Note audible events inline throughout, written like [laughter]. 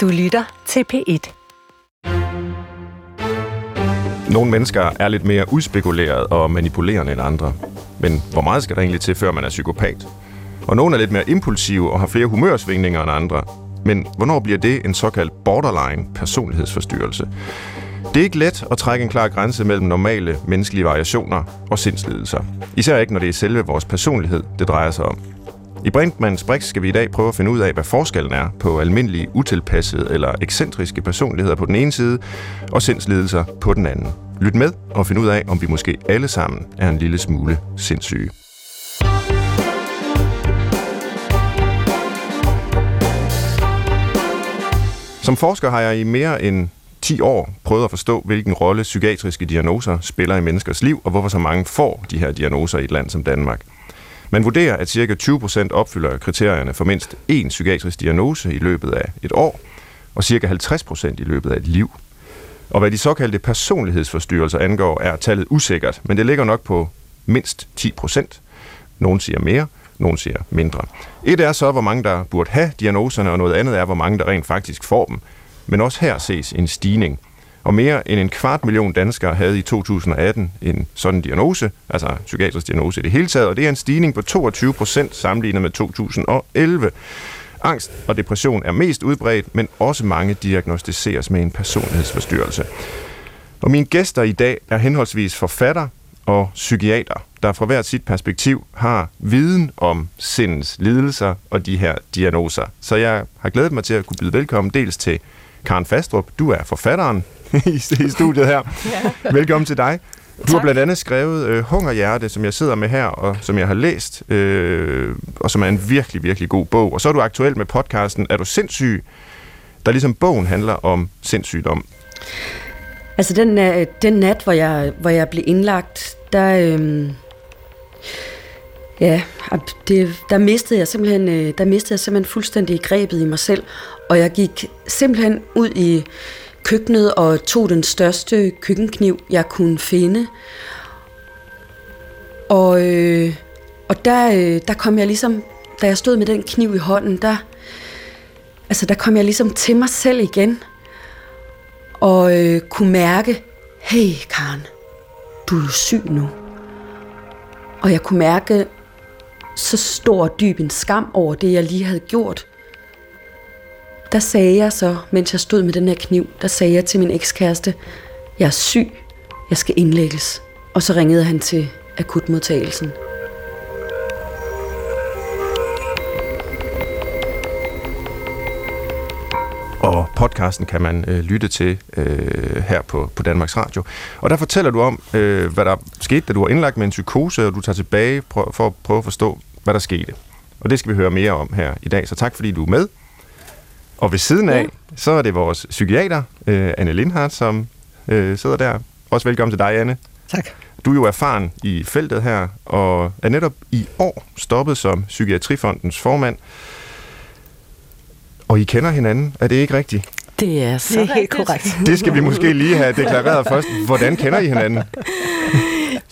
Du lytter til P1. Nogle mennesker er lidt mere udspekuleret og manipulerende end andre. Men hvor meget skal der egentlig til, før man er psykopat? Og nogle er lidt mere impulsive og har flere humørsvingninger end andre. Men hvornår bliver det en såkaldt borderline personlighedsforstyrrelse? Det er ikke let at trække en klar grænse mellem normale menneskelige variationer og sindslidelser. Især ikke, når det er selve vores personlighed, det drejer sig om. I Brinkmanns Brix skal vi i dag prøve at finde ud af, hvad forskellen er på almindelige, utilpassede eller ekscentriske personligheder på den ene side, og sindslidelser på den anden. Lyt med og find ud af, om vi måske alle sammen er en lille smule sindssyge. Som forsker har jeg i mere end 10 år prøvet at forstå, hvilken rolle psykiatriske diagnoser spiller i menneskers liv, og hvorfor så mange får de her diagnoser i et land som Danmark. Man vurderer, at ca. 20% opfylder kriterierne for mindst én psykiatrisk diagnose i løbet af et år, og ca. 50% i løbet af et liv. Og hvad de såkaldte personlighedsforstyrrelser angår, er tallet usikkert, men det ligger nok på mindst 10%. Nogle siger mere, nogle siger mindre. Et er så, hvor mange der burde have diagnoserne, og noget andet er, hvor mange der rent faktisk får dem. Men også her ses en stigning. Og mere end en kvart million danskere havde i 2018 en sådan diagnose, altså psykiatrisk diagnose i det hele taget, og det er en stigning på 22 procent sammenlignet med 2011. Angst og depression er mest udbredt, men også mange diagnostiseres med en personlighedsforstyrrelse. Og mine gæster i dag er henholdsvis forfatter og psykiater, der fra hvert sit perspektiv har viden om sindens lidelser og de her diagnoser. Så jeg har glædet mig til at kunne byde velkommen dels til Karen Fastrup. Du er forfatteren [laughs] i, i studiet her. ja. Velkommen til dig. Du tak. har blandt andet skrevet øh, Hungerhjerte, som jeg sidder med her, og som jeg har læst, øh, og som er en virkelig, virkelig god bog. Og så er du aktuel med podcasten Er du sindssyg? Der ligesom bogen handler om sindssygdom. Altså den, øh, den nat, hvor jeg, hvor jeg blev indlagt, der, øh, ja, det, der mistede jeg simpelthen, øh, der mistede jeg simpelthen fuldstændig grebet i mig selv, og jeg gik simpelthen ud i køkkenet og tog den største køkkenkniv, jeg kunne finde. Og, øh, og der, øh, der kom jeg ligesom, da jeg stod med den kniv i hånden, der, altså der kom jeg ligesom til mig selv igen, og øh, kunne mærke, hey Karen, du er syg nu. Og jeg kunne mærke så stor og dyb en skam over det, jeg lige havde gjort. Der sagde jeg så, mens jeg stod med den her kniv, der sagde jeg til min ekskæreste, jeg er syg, jeg skal indlægges. Og så ringede han til akutmodtagelsen. og podcasten kan man øh, lytte til øh, her på, på Danmarks Radio. Og der fortæller du om, øh, hvad der skete, da du var indlagt med en psykose, og du tager tilbage for at prøve at forstå, hvad der skete. Og det skal vi høre mere om her i dag, så tak fordi du er med. Og ved siden af, ja. så er det vores psykiater, øh, Anne Lindhardt, som øh, sidder der. Også velkommen til dig, Anne. Tak. Du er jo erfaren i feltet her, og er netop i år stoppet som Psykiatrifondens formand. Og I kender hinanden, er det ikke rigtigt? Det er så det er helt korrekt. Det skal vi måske lige have deklareret først. Hvordan kender I hinanden?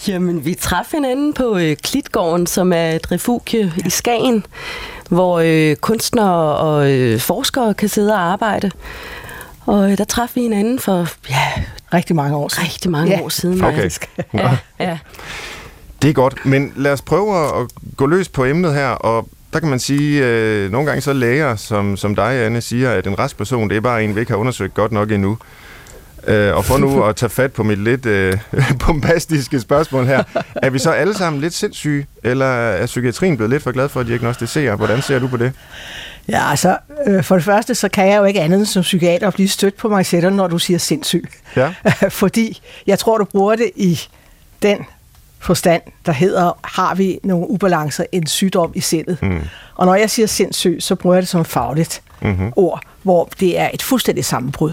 Jamen, vi træffede hinanden på øh, Klitgården, som er et refugie i Skagen, hvor øh, kunstnere og øh, forskere kan sidde og arbejde. Og øh, der træffede vi hinanden for ja, rigtig mange år siden. Rigtig mange ja. år siden. Okay. [laughs] Ja, ja. Det er godt, men lad os prøve at gå løs på emnet her, og der kan man sige, øh, nogle gange så læger, som, som dig, Anne, siger, at en restperson, det er bare en, vi ikke har undersøgt godt nok endnu. Øh, og for nu at tage fat på mit lidt øh, [laughs] bombastiske spørgsmål her. Er vi så alle sammen lidt sindssyge, eller er psykiatrien blevet lidt for glad for at diagnostisere? Hvordan ser du på det? Ja, altså, øh, for det første, så kan jeg jo ikke andet som psykiater blive stødt på mig selv, når du siger sindssyg. Ja. [laughs] Fordi jeg tror, du bruger det i den forstand, der hedder, har vi nogle ubalancer, en sygdom i sindet. Mm. Og når jeg siger sindssyg, så bruger jeg det som fagligt mm-hmm. ord, hvor det er et fuldstændigt sammenbrud.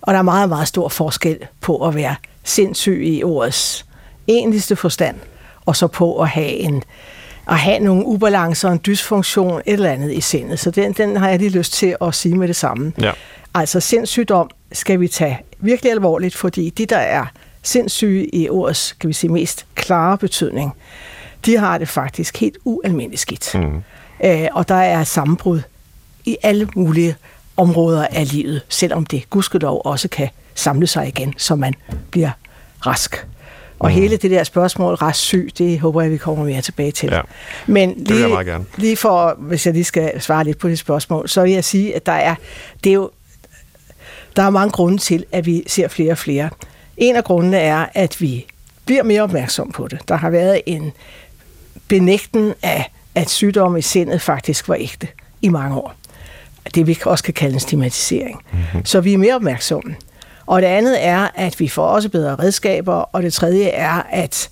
Og der er meget, meget stor forskel på at være sindssyg i ordets egentligste forstand, og så på at have en at have nogle ubalancer, en dysfunktion, et eller andet i sindet. Så den, den har jeg lige lyst til at sige med det samme. Ja. Altså sindssygdom skal vi tage virkelig alvorligt, fordi de, der er sindssyge i ordets, kan vi sige, mest klare betydning, de har det faktisk helt ualmindeligt skidt. Mm. Øh, og der er sammenbrud i alle mulige områder af livet, selvom det gudskelov også kan samle sig igen, så man bliver rask. Og mm. hele det der spørgsmål, rask syg, det håber jeg, vi kommer mere tilbage til. Ja, Men det vil jeg lige, meget gerne. lige for, hvis jeg lige skal svare lidt på det spørgsmål, så vil jeg sige, at der er, det er jo, der er mange grunde til, at vi ser flere og flere. En af grundene er, at vi bliver mere opmærksom på det. Der har været en benægten af, at sygdom i sindet faktisk var ægte i mange år. Det vi også kan kalde en stigmatisering. Mm-hmm. Så vi er mere opmærksomme. Og det andet er, at vi får også bedre redskaber, og det tredje er, at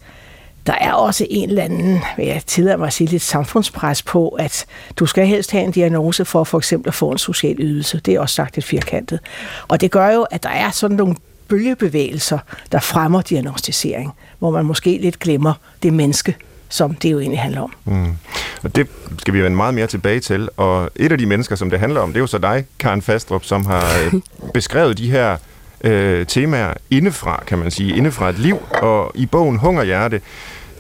der er også en eller anden, vil jeg tillader mig at sige, lidt samfundspres på, at du skal helst have en diagnose for for eksempel at få en social ydelse. Det er også sagt et firkantet. Og det gør jo, at der er sådan nogle bølgebevægelser, der fremmer diagnostisering, hvor man måske lidt glemmer det menneske, som det jo egentlig handler om. Mm. Og det skal vi vende meget mere tilbage til. Og et af de mennesker, som det handler om, det er jo så dig, Karen Fastrup, som har øh, [laughs] beskrevet de her øh, temaer indefra, kan man sige, indefra et liv. Og i bogen Hungerhjerte,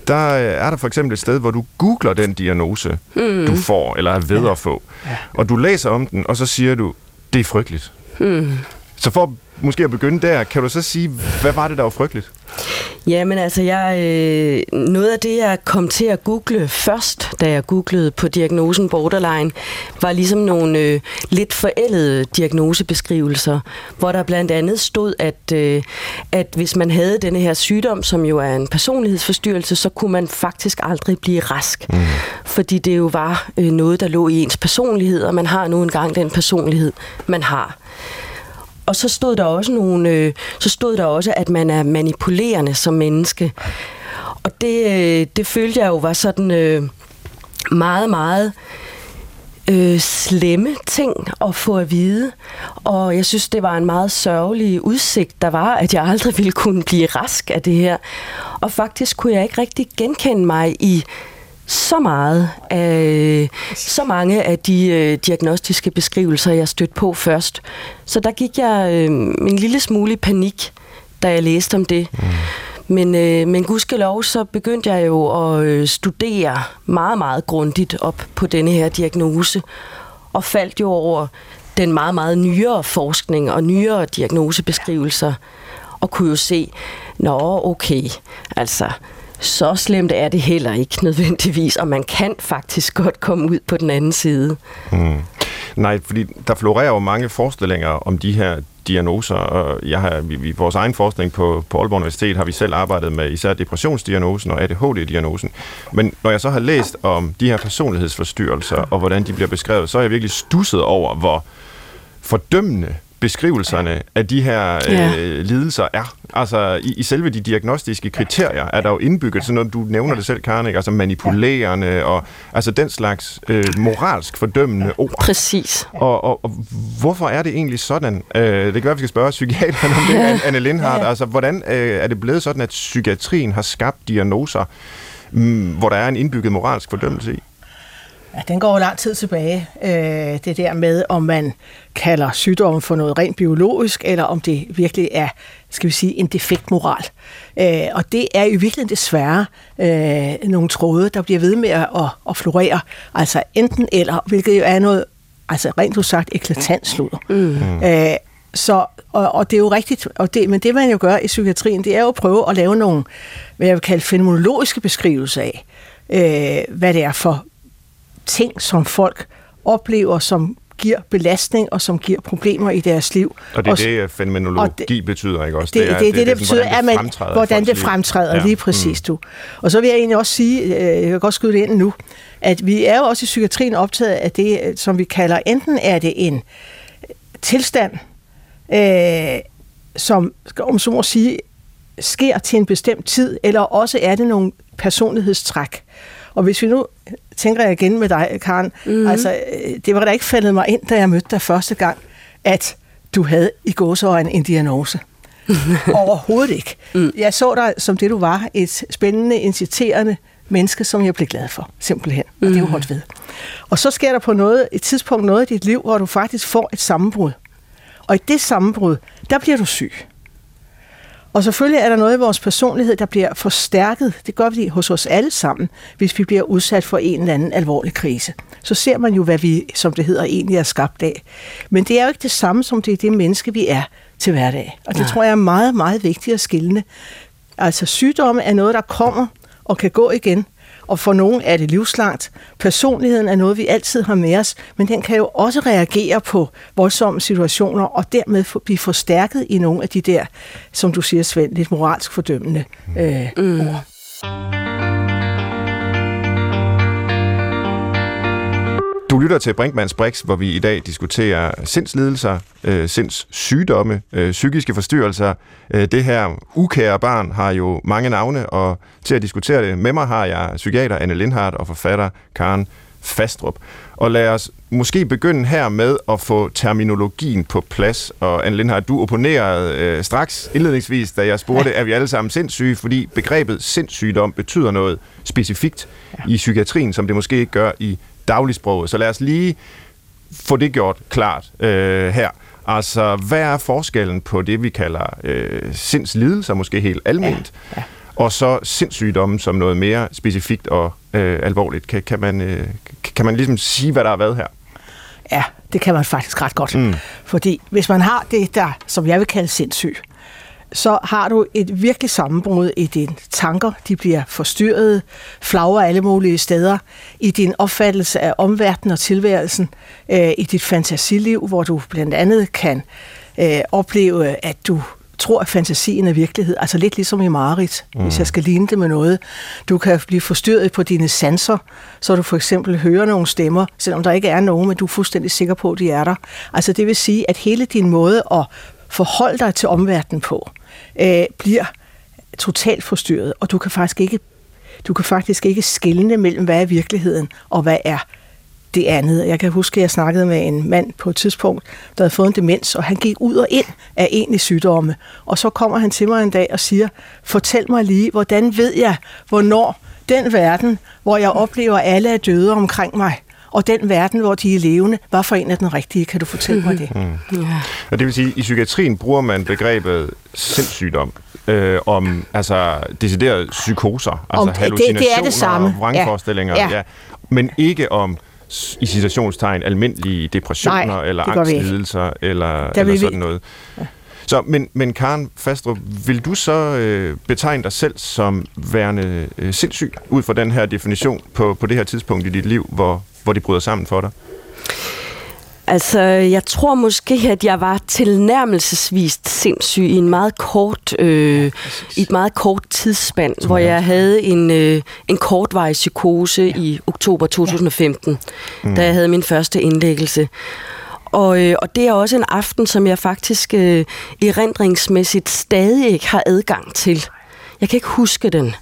der øh, er der for eksempel et sted, hvor du googler den diagnose, mm. du får, eller er ved ja. at få. Ja. Og du læser om den, og så siger du, det er frygteligt. Mm. Så for måske at begynde der, kan du så sige, hvad var det, der var frygteligt? Jamen altså, jeg, øh, noget af det, jeg kom til at google først, da jeg googlede på diagnosen borderline, var ligesom nogle øh, lidt forældede diagnosebeskrivelser, hvor der blandt andet stod, at, øh, at hvis man havde denne her sygdom, som jo er en personlighedsforstyrrelse, så kunne man faktisk aldrig blive rask. Mm. Fordi det jo var øh, noget, der lå i ens personlighed, og man har nu engang den personlighed, man har. Og så stod der også nogle, øh, så stod der også, at man er manipulerende som menneske. Og det, øh, det følte jeg jo var sådan øh, meget, meget øh, slemme ting at få at vide. Og jeg synes, det var en meget sørgelig udsigt, der var, at jeg aldrig ville kunne blive rask af det her. Og faktisk kunne jeg ikke rigtig genkende mig i så meget af så mange af de øh, diagnostiske beskrivelser, jeg stødte på først. Så der gik jeg øh, en lille smule i panik, da jeg læste om det. Mm. Men, øh, men gudskelov, så begyndte jeg jo at øh, studere meget, meget grundigt op på denne her diagnose, og faldt jo over den meget, meget nyere forskning og nyere diagnosebeskrivelser, og kunne jo se, nå okay, altså så slemt er det heller ikke nødvendigvis, og man kan faktisk godt komme ud på den anden side. Mm. Nej, fordi der florerer jo mange forestillinger om de her diagnoser, og jeg har, vi, vi, vores egen forskning på, på Aalborg Universitet har vi selv arbejdet med især depressionsdiagnosen og ADHD-diagnosen. Men når jeg så har læst om de her personlighedsforstyrrelser og hvordan de bliver beskrevet, så er jeg virkelig stusset over, hvor fordømmende beskrivelserne af de her ja. øh, lidelser er. Altså i, i selve de diagnostiske kriterier er der jo indbygget sådan noget, du nævner det selv, Karen, ikke? altså manipulerende og altså den slags øh, moralsk fordømmende ord. Præcis. Og, og, og hvorfor er det egentlig sådan? Øh, det kan være, vi skal spørge psykiateren om det, Anne Lindhardt. Altså hvordan øh, er det blevet sådan, at psykiatrien har skabt diagnoser, mm, hvor der er en indbygget moralsk fordømmelse i? Ja, den går jo lang tid tilbage. Øh, det der med, om man kalder sygdommen for noget rent biologisk, eller om det virkelig er, skal vi sige, en defekt moral. Øh, og det er jo virkelig desværre øh, nogle tråde, der bliver ved med at, at florere. Altså enten eller, hvilket jo er noget, altså rent sagt, eklatant sludder. Mm. Øh, så, og, og det er jo rigtigt, og det, men det man jo gør i psykiatrien, det er jo at prøve at lave nogle, hvad jeg vil kalde fenomenologiske beskrivelser af, øh, hvad det er for ting, som folk oplever, som giver belastning og som giver problemer i deres liv. Og det er det, øh, fænomenologi det, betyder, ikke også? Det, det, det, det, det, det betyder, at man, hvordan det fremtræder, ja. lige præcis mm. du. Og så vil jeg egentlig også sige, øh, jeg kan godt skyde det ind nu, at vi er jo også i psykiatrien optaget af det, øh, som vi kalder, enten er det en tilstand, øh, som, om så må sige, sker til en bestemt tid, eller også er det nogle personlighedstræk. Og hvis vi nu tænker jeg igen med dig, Karen, mm. altså, det var da ikke faldet mig ind, da jeg mødte dig første gang, at du havde i gåseøjne en diagnose. [laughs] Overhovedet ikke. Mm. Jeg så dig som det, du var, et spændende, inciterende menneske, som jeg blev glad for, simpelthen. Og mm. det er jo holdt ved. Og så sker der på noget, et tidspunkt noget i dit liv, hvor du faktisk får et sammenbrud. Og i det sammenbrud, der bliver du syg. Og selvfølgelig er der noget i vores personlighed, der bliver forstærket. Det gør vi hos os alle sammen, hvis vi bliver udsat for en eller anden alvorlig krise. Så ser man jo, hvad vi, som det hedder, egentlig er skabt af. Men det er jo ikke det samme, som det er det menneske, vi er til hverdag. Og det ja. tror jeg er meget, meget vigtigt at skille. Altså sygdomme er noget, der kommer og kan gå igen. Og for nogen er det livslangt. Personligheden er noget, vi altid har med os, men den kan jo også reagere på voldsomme situationer, og dermed blive forstærket i nogle af de der, som du siger, Svend, lidt moralsk fordømmende øh, mm. ord. Du lytter til Brinkmanns Brix, hvor vi i dag diskuterer sindslidelser, øh, sindssygdomme, øh, psykiske forstyrrelser. Øh, det her ukære barn har jo mange navne, og til at diskutere det med mig har jeg psykiater Anne Lindhardt og forfatter Karen Fastrup. Og lad os måske begynde her med at få terminologien på plads. Og Anne Lindhardt, du opponerede øh, straks indledningsvis, da jeg spurgte, ja. er vi alle sammen sindssyge? Fordi begrebet sindssygdom betyder noget specifikt ja. i psykiatrien, som det måske ikke gør i dagligsproget. Så lad os lige få det gjort klart øh, her. Altså, hvad er forskellen på det, vi kalder øh, sindslidelser, måske helt almindeligt, ja, ja. og så sindssygdomme som noget mere specifikt og øh, alvorligt? Kan, kan, man, øh, kan man ligesom sige, hvad der er hvad her? Ja, det kan man faktisk ret godt. Mm. Fordi hvis man har det der, som jeg vil kalde sindssyg, så har du et virkelig sammenbrud i dine tanker. De bliver forstyrret, flagrer alle mulige steder. I din opfattelse af omverdenen og tilværelsen. Øh, I dit fantasiliv, hvor du blandt andet kan øh, opleve, at du tror, at fantasien er virkelighed. Altså lidt ligesom i Marit, mm. hvis jeg skal ligne det med noget. Du kan blive forstyrret på dine sanser, så du for eksempel hører nogle stemmer, selvom der ikke er nogen, men du er fuldstændig sikker på, at de er der. Altså det vil sige, at hele din måde at forholde dig til omverdenen på, øh, bliver totalt forstyrret, og du kan faktisk ikke du kan faktisk ikke skelne mellem, hvad er virkeligheden, og hvad er det andet. Jeg kan huske, at jeg snakkede med en mand på et tidspunkt, der havde fået en demens, og han gik ud og ind af egentlig sygdomme. Og så kommer han til mig en dag og siger, fortæl mig lige, hvordan ved jeg, hvornår den verden, hvor jeg oplever, at alle er døde omkring mig, og den verden, hvor de er levende, hvad for en af den rigtige? Kan du fortælle mig det? [laughs] Mm. Ja. Og det vil sige, at i psykiatrien bruger man begrebet sindssygdom øh, om altså deciderede psykoser, altså om, hallucinationer, det, det er det samme. vrangforestillinger, ja. Ja. men ikke om i citationstegn almindelige depressioner Nej, eller angstlidelser eller, eller sådan noget. Ja. Så, men, men Karen Fastrup, vil du så øh, betegne dig selv som værende øh, sindssyg, ud fra den her definition på, på det her tidspunkt i dit liv, hvor, hvor de bryder sammen for dig? Altså, jeg tror måske, at jeg var tilnærmelsesvist sindssyg i en meget kort, øh, ja, i et meget kort tidsspand, Som hvor jeg havde en, øh, en kortvarig psykose ja. i oktober 2015, ja. mm. da jeg havde min første indlæggelse. Og, øh, og det er også en aften, som jeg faktisk øh, erindringsmæssigt stadig ikke har adgang til. Jeg kan ikke huske den.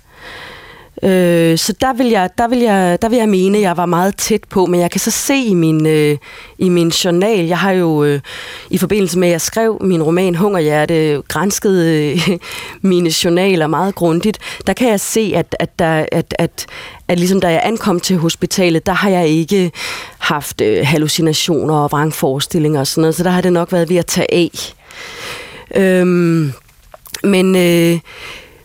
Øh, så der vil, jeg, der, vil jeg, der vil jeg mene, at jeg var meget tæt på, men jeg kan så se i min, øh, i min journal, jeg har jo øh, i forbindelse med, at jeg skrev min roman Hungerhjerte, grænsket øh, [laughs] mine journaler meget grundigt, der kan jeg se, at, at, der, at, at, at ligesom da jeg ankom til hospitalet, der har jeg ikke haft øh, hallucinationer og vrangforestillinger og sådan noget, så der har det nok været ved at tage af. Øhm, men... Øh,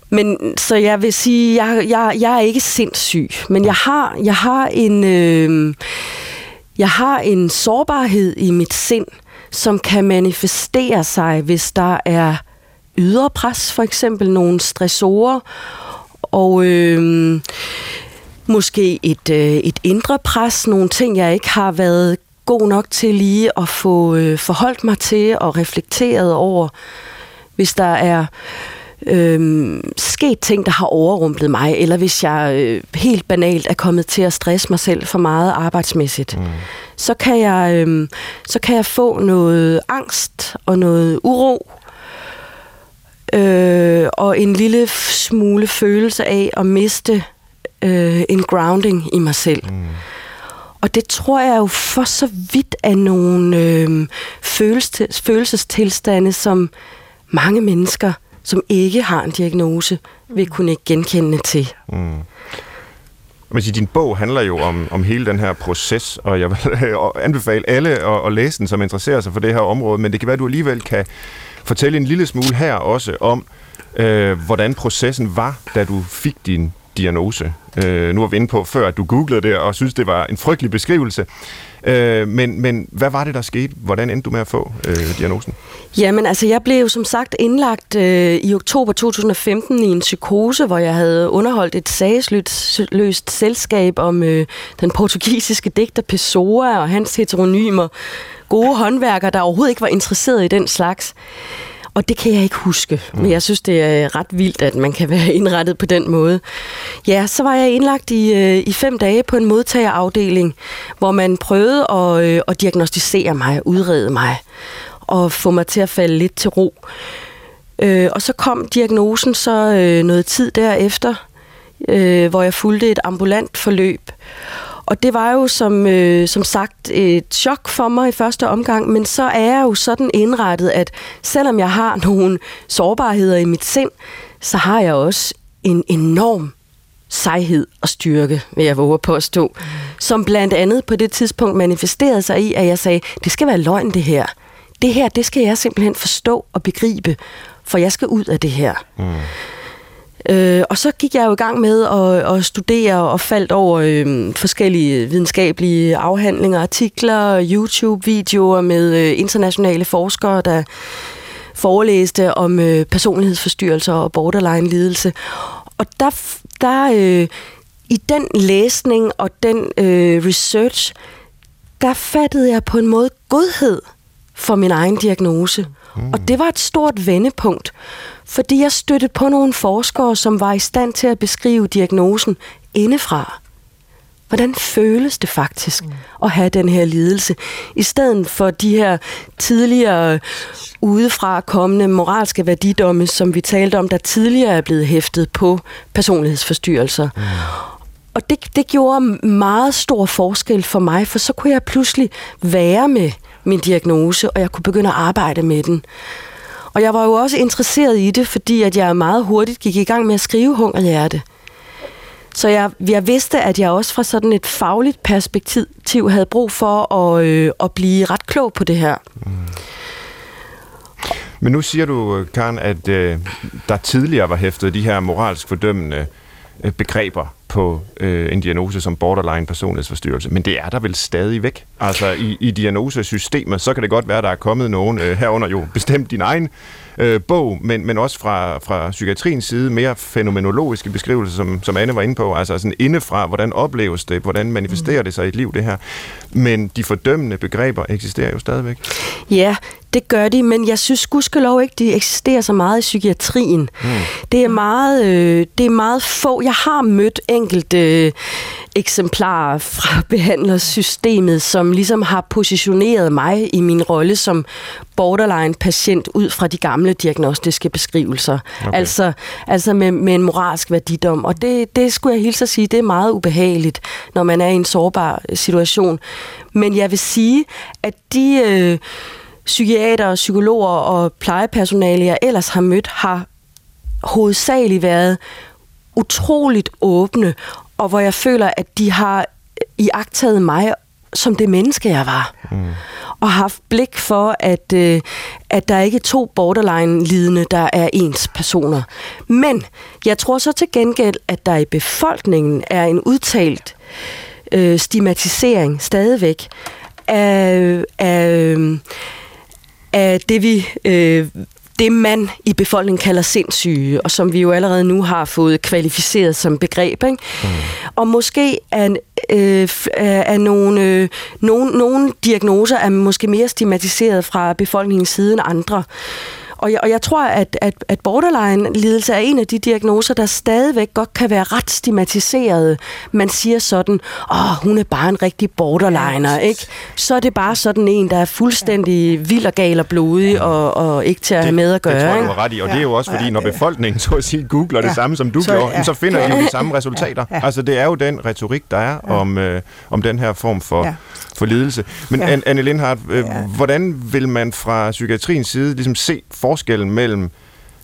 men så jeg vil sige, jeg, jeg, jeg er ikke sindssyg, men jeg har, jeg har en, øh, jeg har en sårbarhed i mit sind, som kan manifestere sig, hvis der er ydre pres, for eksempel nogle stressorer, og øh, måske et, øh, et indre pres, nogle ting, jeg ikke har været god nok til lige at få øh, forholdt mig til og reflekteret over. Hvis der er øh, sket ting, der har overrumplet mig, eller hvis jeg øh, helt banalt er kommet til at stresse mig selv for meget arbejdsmæssigt, mm. så, kan jeg, øh, så kan jeg få noget angst og noget uro, øh, og en lille smule følelse af at miste øh, en grounding i mig selv. Mm. Og det tror jeg jo for så vidt er nogle øh, følelses, følelsestilstande, som mange mennesker – som ikke har en diagnose, vil kunne ikke genkende til. Mm. man siger, din bog handler jo om, om hele den her proces, og jeg vil [laughs] anbefale alle at, at læse den, som interesserer sig for det her område, men det kan være, at du alligevel kan fortælle en lille smule her også om, øh, hvordan processen var, da du fik din diagnose. Øh, nu var vi inde på før, at du googlede det og synes, det var en frygtelig beskrivelse. Øh, men, men hvad var det, der skete? Hvordan endte du med at få øh, diagnosen? Jamen, altså, jeg blev som sagt indlagt øh, i oktober 2015 i en psykose, hvor jeg havde underholdt et sagsløst selskab om øh, den portugisiske digter Pessoa og hans heteronymer. Gode håndværkere, der overhovedet ikke var interesseret i den slags. Og det kan jeg ikke huske, mm. men jeg synes, det er ret vildt, at man kan være [laughs] indrettet på den måde. Ja, så var jeg indlagt i, øh, i fem dage på en modtagerafdeling, hvor man prøvede at, øh, at diagnostisere mig, udrede mig og få mig til at falde lidt til ro. Øh, og så kom diagnosen så noget tid derefter, hvor jeg fulgte et ambulant forløb. Og det var jo som, øh, som sagt et chok for mig i første omgang, men så er jeg jo sådan indrettet, at selvom jeg har [laughs] nogle sårbarheder i mit sind, så har jeg også en enorm sejhed og styrke, vil jeg våge at påstå, som blandt andet på det tidspunkt manifesterede sig i, at jeg sagde, det skal være løgn det her. Det her, det skal jeg simpelthen forstå og begribe, for jeg skal ud af det her. Mm. Øh, og så gik jeg jo i gang med at, at studere og faldt over øh, forskellige videnskabelige afhandlinger, artikler, YouTube-videoer med øh, internationale forskere, der forelæste om øh, personlighedsforstyrrelser og borderline-lidelse. Og der, der øh, i den læsning og den øh, research, der fattede jeg på en måde godhed for min egen diagnose. Mm. Og det var et stort vendepunkt, fordi jeg støttede på nogle forskere, som var i stand til at beskrive diagnosen indefra. Hvordan føles det faktisk mm. at have den her lidelse, i stedet for de her tidligere udefra kommende moralske værdidomme, som vi talte om, der tidligere er blevet hæftet på personlighedsforstyrrelser. Mm. Og det, det gjorde meget stor forskel for mig, for så kunne jeg pludselig være med min diagnose, og jeg kunne begynde at arbejde med den. Og jeg var jo også interesseret i det, fordi at jeg meget hurtigt gik i gang med at skrive Hungerhjerte. Så jeg, jeg vidste, at jeg også fra sådan et fagligt perspektiv havde brug for at, øh, at blive ret klog på det her. Mm. Men nu siger du, øh, Karen, at øh, der tidligere var hæftet de her moralsk fordømmende øh, begreber på øh, en diagnose som borderline personlighedsforstyrrelse, men det er der vel stadig væk. Altså i, i diagnosesystemet, så kan det godt være, at der er kommet nogen, øh, herunder jo bestemt din egen øh, bog, men, men også fra, fra psykiatriens side, mere fænomenologiske beskrivelser, som, som Anne var inde på, altså sådan indefra, hvordan opleves det, hvordan manifesterer det sig i et liv, det her. Men de fordømmende begreber eksisterer jo stadigvæk. Ja, det gør de, men jeg synes gudskelov ikke, de eksisterer så meget i psykiatrien. Mm. Det, er meget, øh, det er meget få. Jeg har mødt enkelte øh, eksemplarer fra [laughs] behandlersystemet, som ligesom har positioneret mig i min rolle som borderline-patient ud fra de gamle diagnostiske beskrivelser. Okay. Altså, altså med, med en moralsk værdidom. Og det, det skulle jeg hilse at sige, det er meget ubehageligt, når man er i en sårbar situation. Men jeg vil sige, at de... Øh, psykiater, psykologer og plejepersonale, jeg ellers har mødt, har hovedsageligt været utroligt åbne, og hvor jeg føler, at de har iagtaget mig som det menneske, jeg var. Mm. Og haft blik for, at, øh, at der ikke er to borderline-lidende, der er ens personer. Men jeg tror så til gengæld, at der i befolkningen er en udtalt øh, stigmatisering stadigvæk af, af af det, vi øh, det man i befolkningen kalder sindssyge, og som vi jo allerede nu har fået kvalificeret som begreb. Ikke? Mm. Og måske er, øh, er nogle, øh, nogle, nogle diagnoser er måske mere stigmatiseret fra befolkningens side end andre. Og jeg, og jeg tror, at, at, at borderline-lidelse er en af de diagnoser, der stadigvæk godt kan være ret stigmatiseret. Man siger sådan, åh, hun er bare en rigtig borderliner, ikke? Så er det bare sådan en, der er fuldstændig vild og gal og blodig, og, og ikke til at det, have med at gøre. Det tror jeg, du ret i, og ja. det er jo også fordi, ja, når befolkningen så at sige googler ja. det samme, som du så, gjorde, ja. så finder de jo de samme resultater. Ja. Ja. Altså, det er jo den retorik, der er ja. om, øh, om den her form for, ja. For lidelse. Men ja. Anne Lindhardt, øh, ja. hvordan vil man fra psykiatriens side ligesom se for forskellen mellem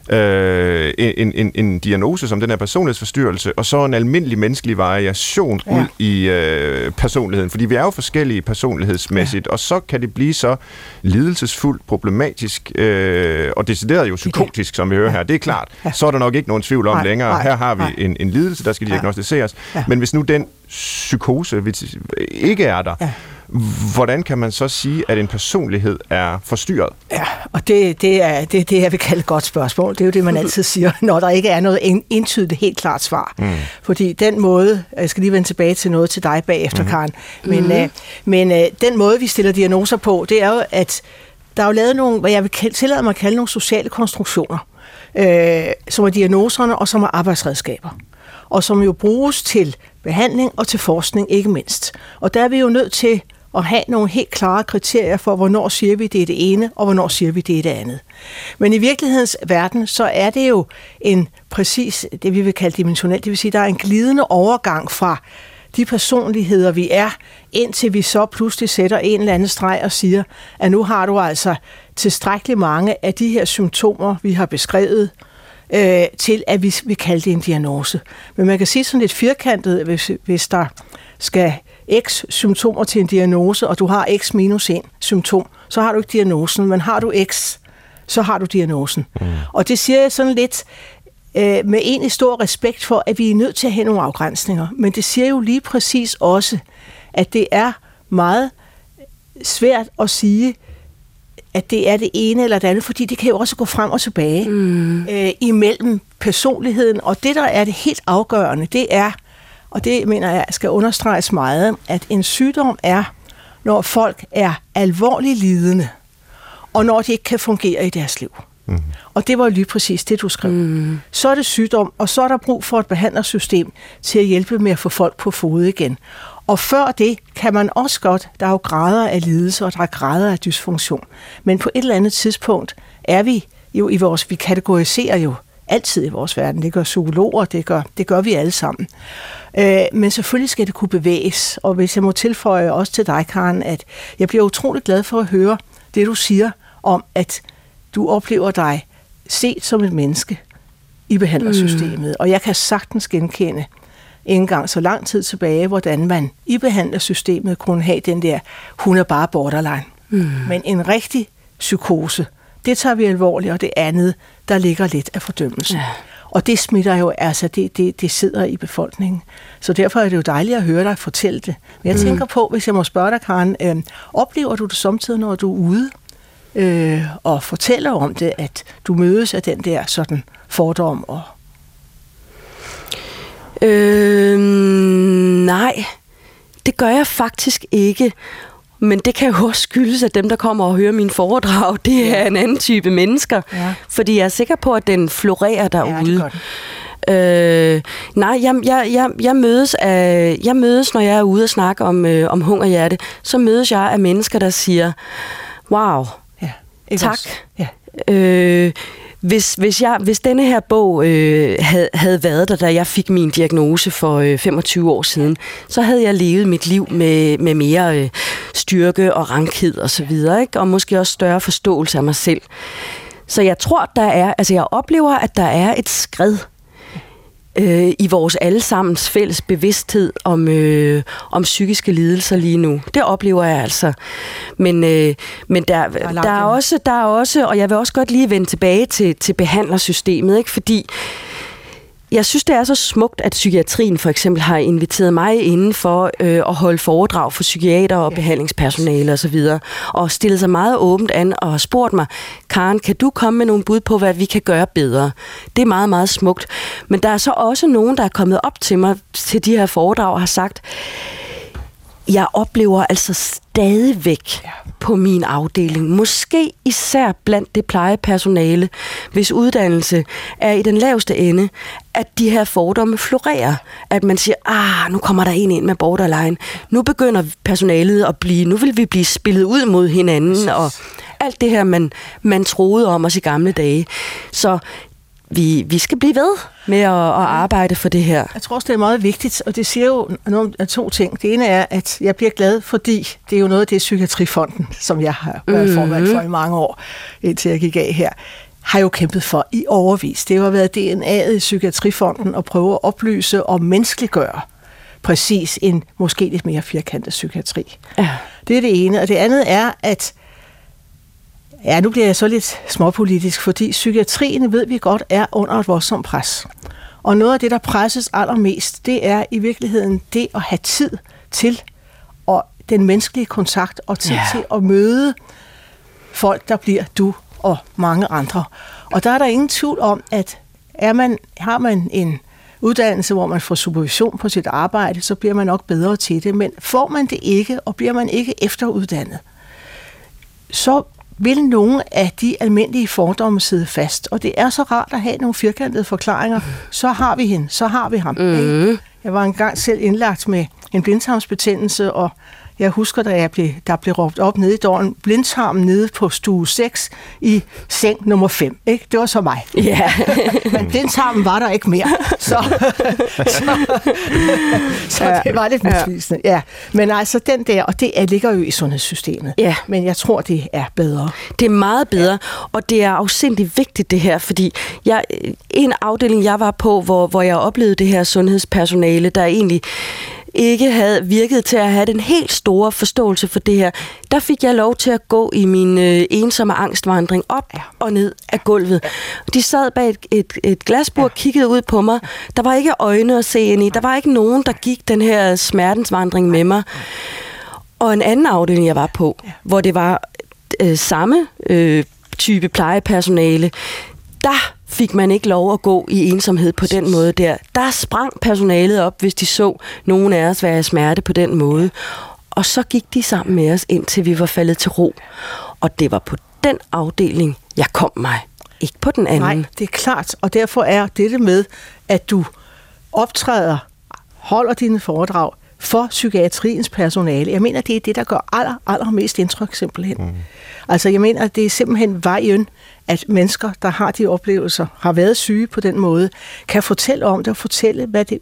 øh, en, en, en diagnose som den her personlighedsforstyrrelse, og så en almindelig menneskelig variation ja. ud i øh, personligheden. Fordi vi er jo forskellige personlighedsmæssigt, ja. og så kan det blive så lidelsesfuldt, problematisk øh, og decideret jo psykotisk, som vi hører ja. her. Det er klart. Ja. Så er der nok ikke nogen tvivl om nej, længere. Nej, her har vi en, en lidelse, der skal diagnostiseres. Ja. Men hvis nu den psykose ikke er der, ja Hvordan kan man så sige, at en personlighed er forstyrret? Ja, og det, det er det, det, jeg vil kalde et godt spørgsmål. Det er jo det, man altid siger, [laughs] når der ikke er noget entydigt, helt klart svar. Mm. Fordi den måde, jeg skal lige vende tilbage til noget til dig bagefter, mm. Karen, men, mm. øh, men øh, den måde, vi stiller diagnoser på, det er jo, at der er jo lavet nogle, hvad jeg vil tillade mig at kalde nogle sociale konstruktioner, øh, som er diagnoserne og som er arbejdsredskaber og som jo bruges til behandling og til forskning ikke mindst. Og der er vi jo nødt til at have nogle helt klare kriterier for, hvornår siger vi, det er det ene, og hvornår siger vi, det er det andet. Men i virkelighedens verden, så er det jo en præcis, det vi vil kalde dimensionelt, det vil sige, der er en glidende overgang fra de personligheder, vi er, indtil vi så pludselig sætter en eller anden streg og siger, at nu har du altså tilstrækkeligt mange af de her symptomer, vi har beskrevet, øh, til at vi vil kalde det en diagnose. Men man kan sige sådan lidt firkantet, hvis, hvis der skal x symptomer til en diagnose, og du har x minus 1 symptom, så har du ikke diagnosen, men har du x, så har du diagnosen. Mm. Og det siger jeg sådan lidt øh, med egentlig stor respekt for, at vi er nødt til at have nogle afgrænsninger. Men det siger jo lige præcis også, at det er meget svært at sige, at det er det ene eller det andet, fordi det kan jo også gå frem og tilbage mm. øh, imellem personligheden. Og det, der er det helt afgørende, det er, og det mener jeg skal understreges meget, at en sygdom er, når folk er alvorligt lidende, og når de ikke kan fungere i deres liv. Mm. Og det var lige præcis det, du skrev. Mm. Så er det sygdom, og så er der brug for et behandlersystem til at hjælpe med at få folk på fod igen. Og før det kan man også godt, der er jo grader af lidelse, og der er grader af dysfunktion. Men på et eller andet tidspunkt er vi jo i vores, vi kategoriserer jo altid i vores verden. Det gør psykologer, det gør, det gør vi alle sammen. Øh, men selvfølgelig skal det kunne bevæges. Og hvis jeg må tilføje også til dig, Karen, at jeg bliver utrolig glad for at høre det, du siger om, at du oplever dig set som et menneske i behandlersystemet. Mm. Og jeg kan sagtens genkende, ikke engang så lang tid tilbage, hvordan man i behandlersystemet kunne have den der, hun er bare borderline. Mm. Men en rigtig psykose, det tager vi alvorligt, og det andet, der ligger lidt af fordømmelse. Ja. Og det smitter jo, altså det, det, det sidder i befolkningen. Så derfor er det jo dejligt at høre dig fortælle det. Men jeg mm. tænker på, hvis jeg må spørge dig, Karen, øh, oplever du det samtidig, når du er ude øh, og fortæller om det, at du mødes af den der sådan fordom og Øh, nej, det gør jeg faktisk ikke. Men det kan jo også skyldes, at dem, der kommer og hører min foredrag, [laughs] det er en anden type mennesker. Ja. Fordi jeg er sikker på, at den florerer derude. Ja, Øh, nej, jeg, jeg, jeg, jeg, mødes af, jeg mødes, når jeg er ude og snakke om, øh, om hungerhjerte, så mødes jeg af mennesker, der siger, wow, ja, tak. Ja. Øh, hvis, hvis, jeg, hvis denne her bog øh, havde, havde været der, da jeg fik min diagnose for øh, 25 år siden, så havde jeg levet mit liv med, med mere øh, styrke og rankhed og så videre, ikke? og måske også større forståelse af mig selv. Så jeg tror, der er, altså jeg oplever, at der er et skred øh, i vores allesammens fælles bevidsthed om, øh, om psykiske lidelser lige nu. Det oplever jeg altså. Men, øh, men der, der, er, også, der er også, og jeg vil også godt lige vende tilbage til, til behandlersystemet, ikke? fordi jeg synes, det er så smukt, at psykiatrien for eksempel har inviteret mig inden for øh, at holde foredrag for psykiater og ja. behandlingspersonale osv. Og, og stillet sig meget åbent an og har spurgt mig, Karen, kan du komme med nogle bud på, hvad vi kan gøre bedre? Det er meget, meget smukt. Men der er så også nogen, der er kommet op til mig til de her foredrag og har sagt, jeg oplever altså stadigvæk ja. på min afdeling, måske især blandt det plejepersonale, hvis uddannelse er i den laveste ende, at de her fordomme florerer. At man siger, ah, nu kommer der en ind med borderline. Nu begynder personalet at blive, nu vil vi blive spillet ud mod hinanden, og alt det her, man, man troede om os i gamle dage. Så vi, vi skal blive ved med at, at arbejde for det her. Jeg tror også, det er meget vigtigt, og det siger jo noget af to ting. Det ene er, at jeg bliver glad, fordi det er jo noget af det Psykiatrifonden, som jeg har været mm-hmm. formand for i mange år, indtil jeg gik af her, har jo kæmpet for i overvis. Det har været DNA'et i Psykiatrifonden at prøve at oplyse og menneskeliggøre præcis en måske lidt mere firkantet psykiatri. Ja. Det er det ene. Og det andet er, at Ja, nu bliver jeg så lidt småpolitisk, fordi psykiatrien, ved vi godt, er under et voldsomt pres. Og noget af det, der presses allermest, det er i virkeligheden det at have tid til og den menneskelige kontakt og tid ja. til at møde folk, der bliver du og mange andre. Og der er der ingen tvivl om, at er man, har man en uddannelse, hvor man får supervision på sit arbejde, så bliver man nok bedre til det. Men får man det ikke, og bliver man ikke efteruddannet, så vil nogle af de almindelige fordomme sidde fast. Og det er så rart at have nogle firkantede forklaringer. Så har vi hende, så har vi ham. Mm. Jeg var engang selv indlagt med en blindtarmsbetændelse, og jeg husker, da jeg blev, der blev råbt op nede i døren, blindtarmen nede på stue 6 i seng nummer 5. Ikke? Det var så mig. Ja. [laughs] Men blindtarmen var der ikke mere. Så, [laughs] så, så det var lidt misvisende. Ja. Men altså den der, og det er, ligger jo i sundhedssystemet. Ja. Men jeg tror, det er bedre. Det er meget bedre, ja. og det er afsindigt vigtigt det her, fordi jeg, en afdeling, jeg var på, hvor, hvor jeg oplevede det her sundhedspersonale, der egentlig ikke havde virket til at have den helt store forståelse for det her, der fik jeg lov til at gå i min øh, ensomme angstvandring op ja. og ned af gulvet. De sad bag et, et, et glasbord og ja. kiggede ud på mig. Der var ikke øjne at se ind i. Der var ikke nogen, der gik den her smertensvandring med mig. Og en anden afdeling, jeg var på, ja. hvor det var øh, samme øh, type plejepersonale, der fik man ikke lov at gå i ensomhed på den måde der. Der sprang personalet op, hvis de så nogen af os være i smerte på den måde. Og så gik de sammen med os, indtil vi var faldet til ro. Og det var på den afdeling, jeg kom mig. Ikke på den anden. Nej, det er klart. Og derfor er det med, at du optræder, holder dine foredrag for psykiatriens personale. Jeg mener, det er det, der gør aller, allermest indtryk simpelthen. Mm. Altså, jeg mener, det er simpelthen vejen at mennesker, der har de oplevelser, har været syge på den måde, kan fortælle om det og fortælle, hvad det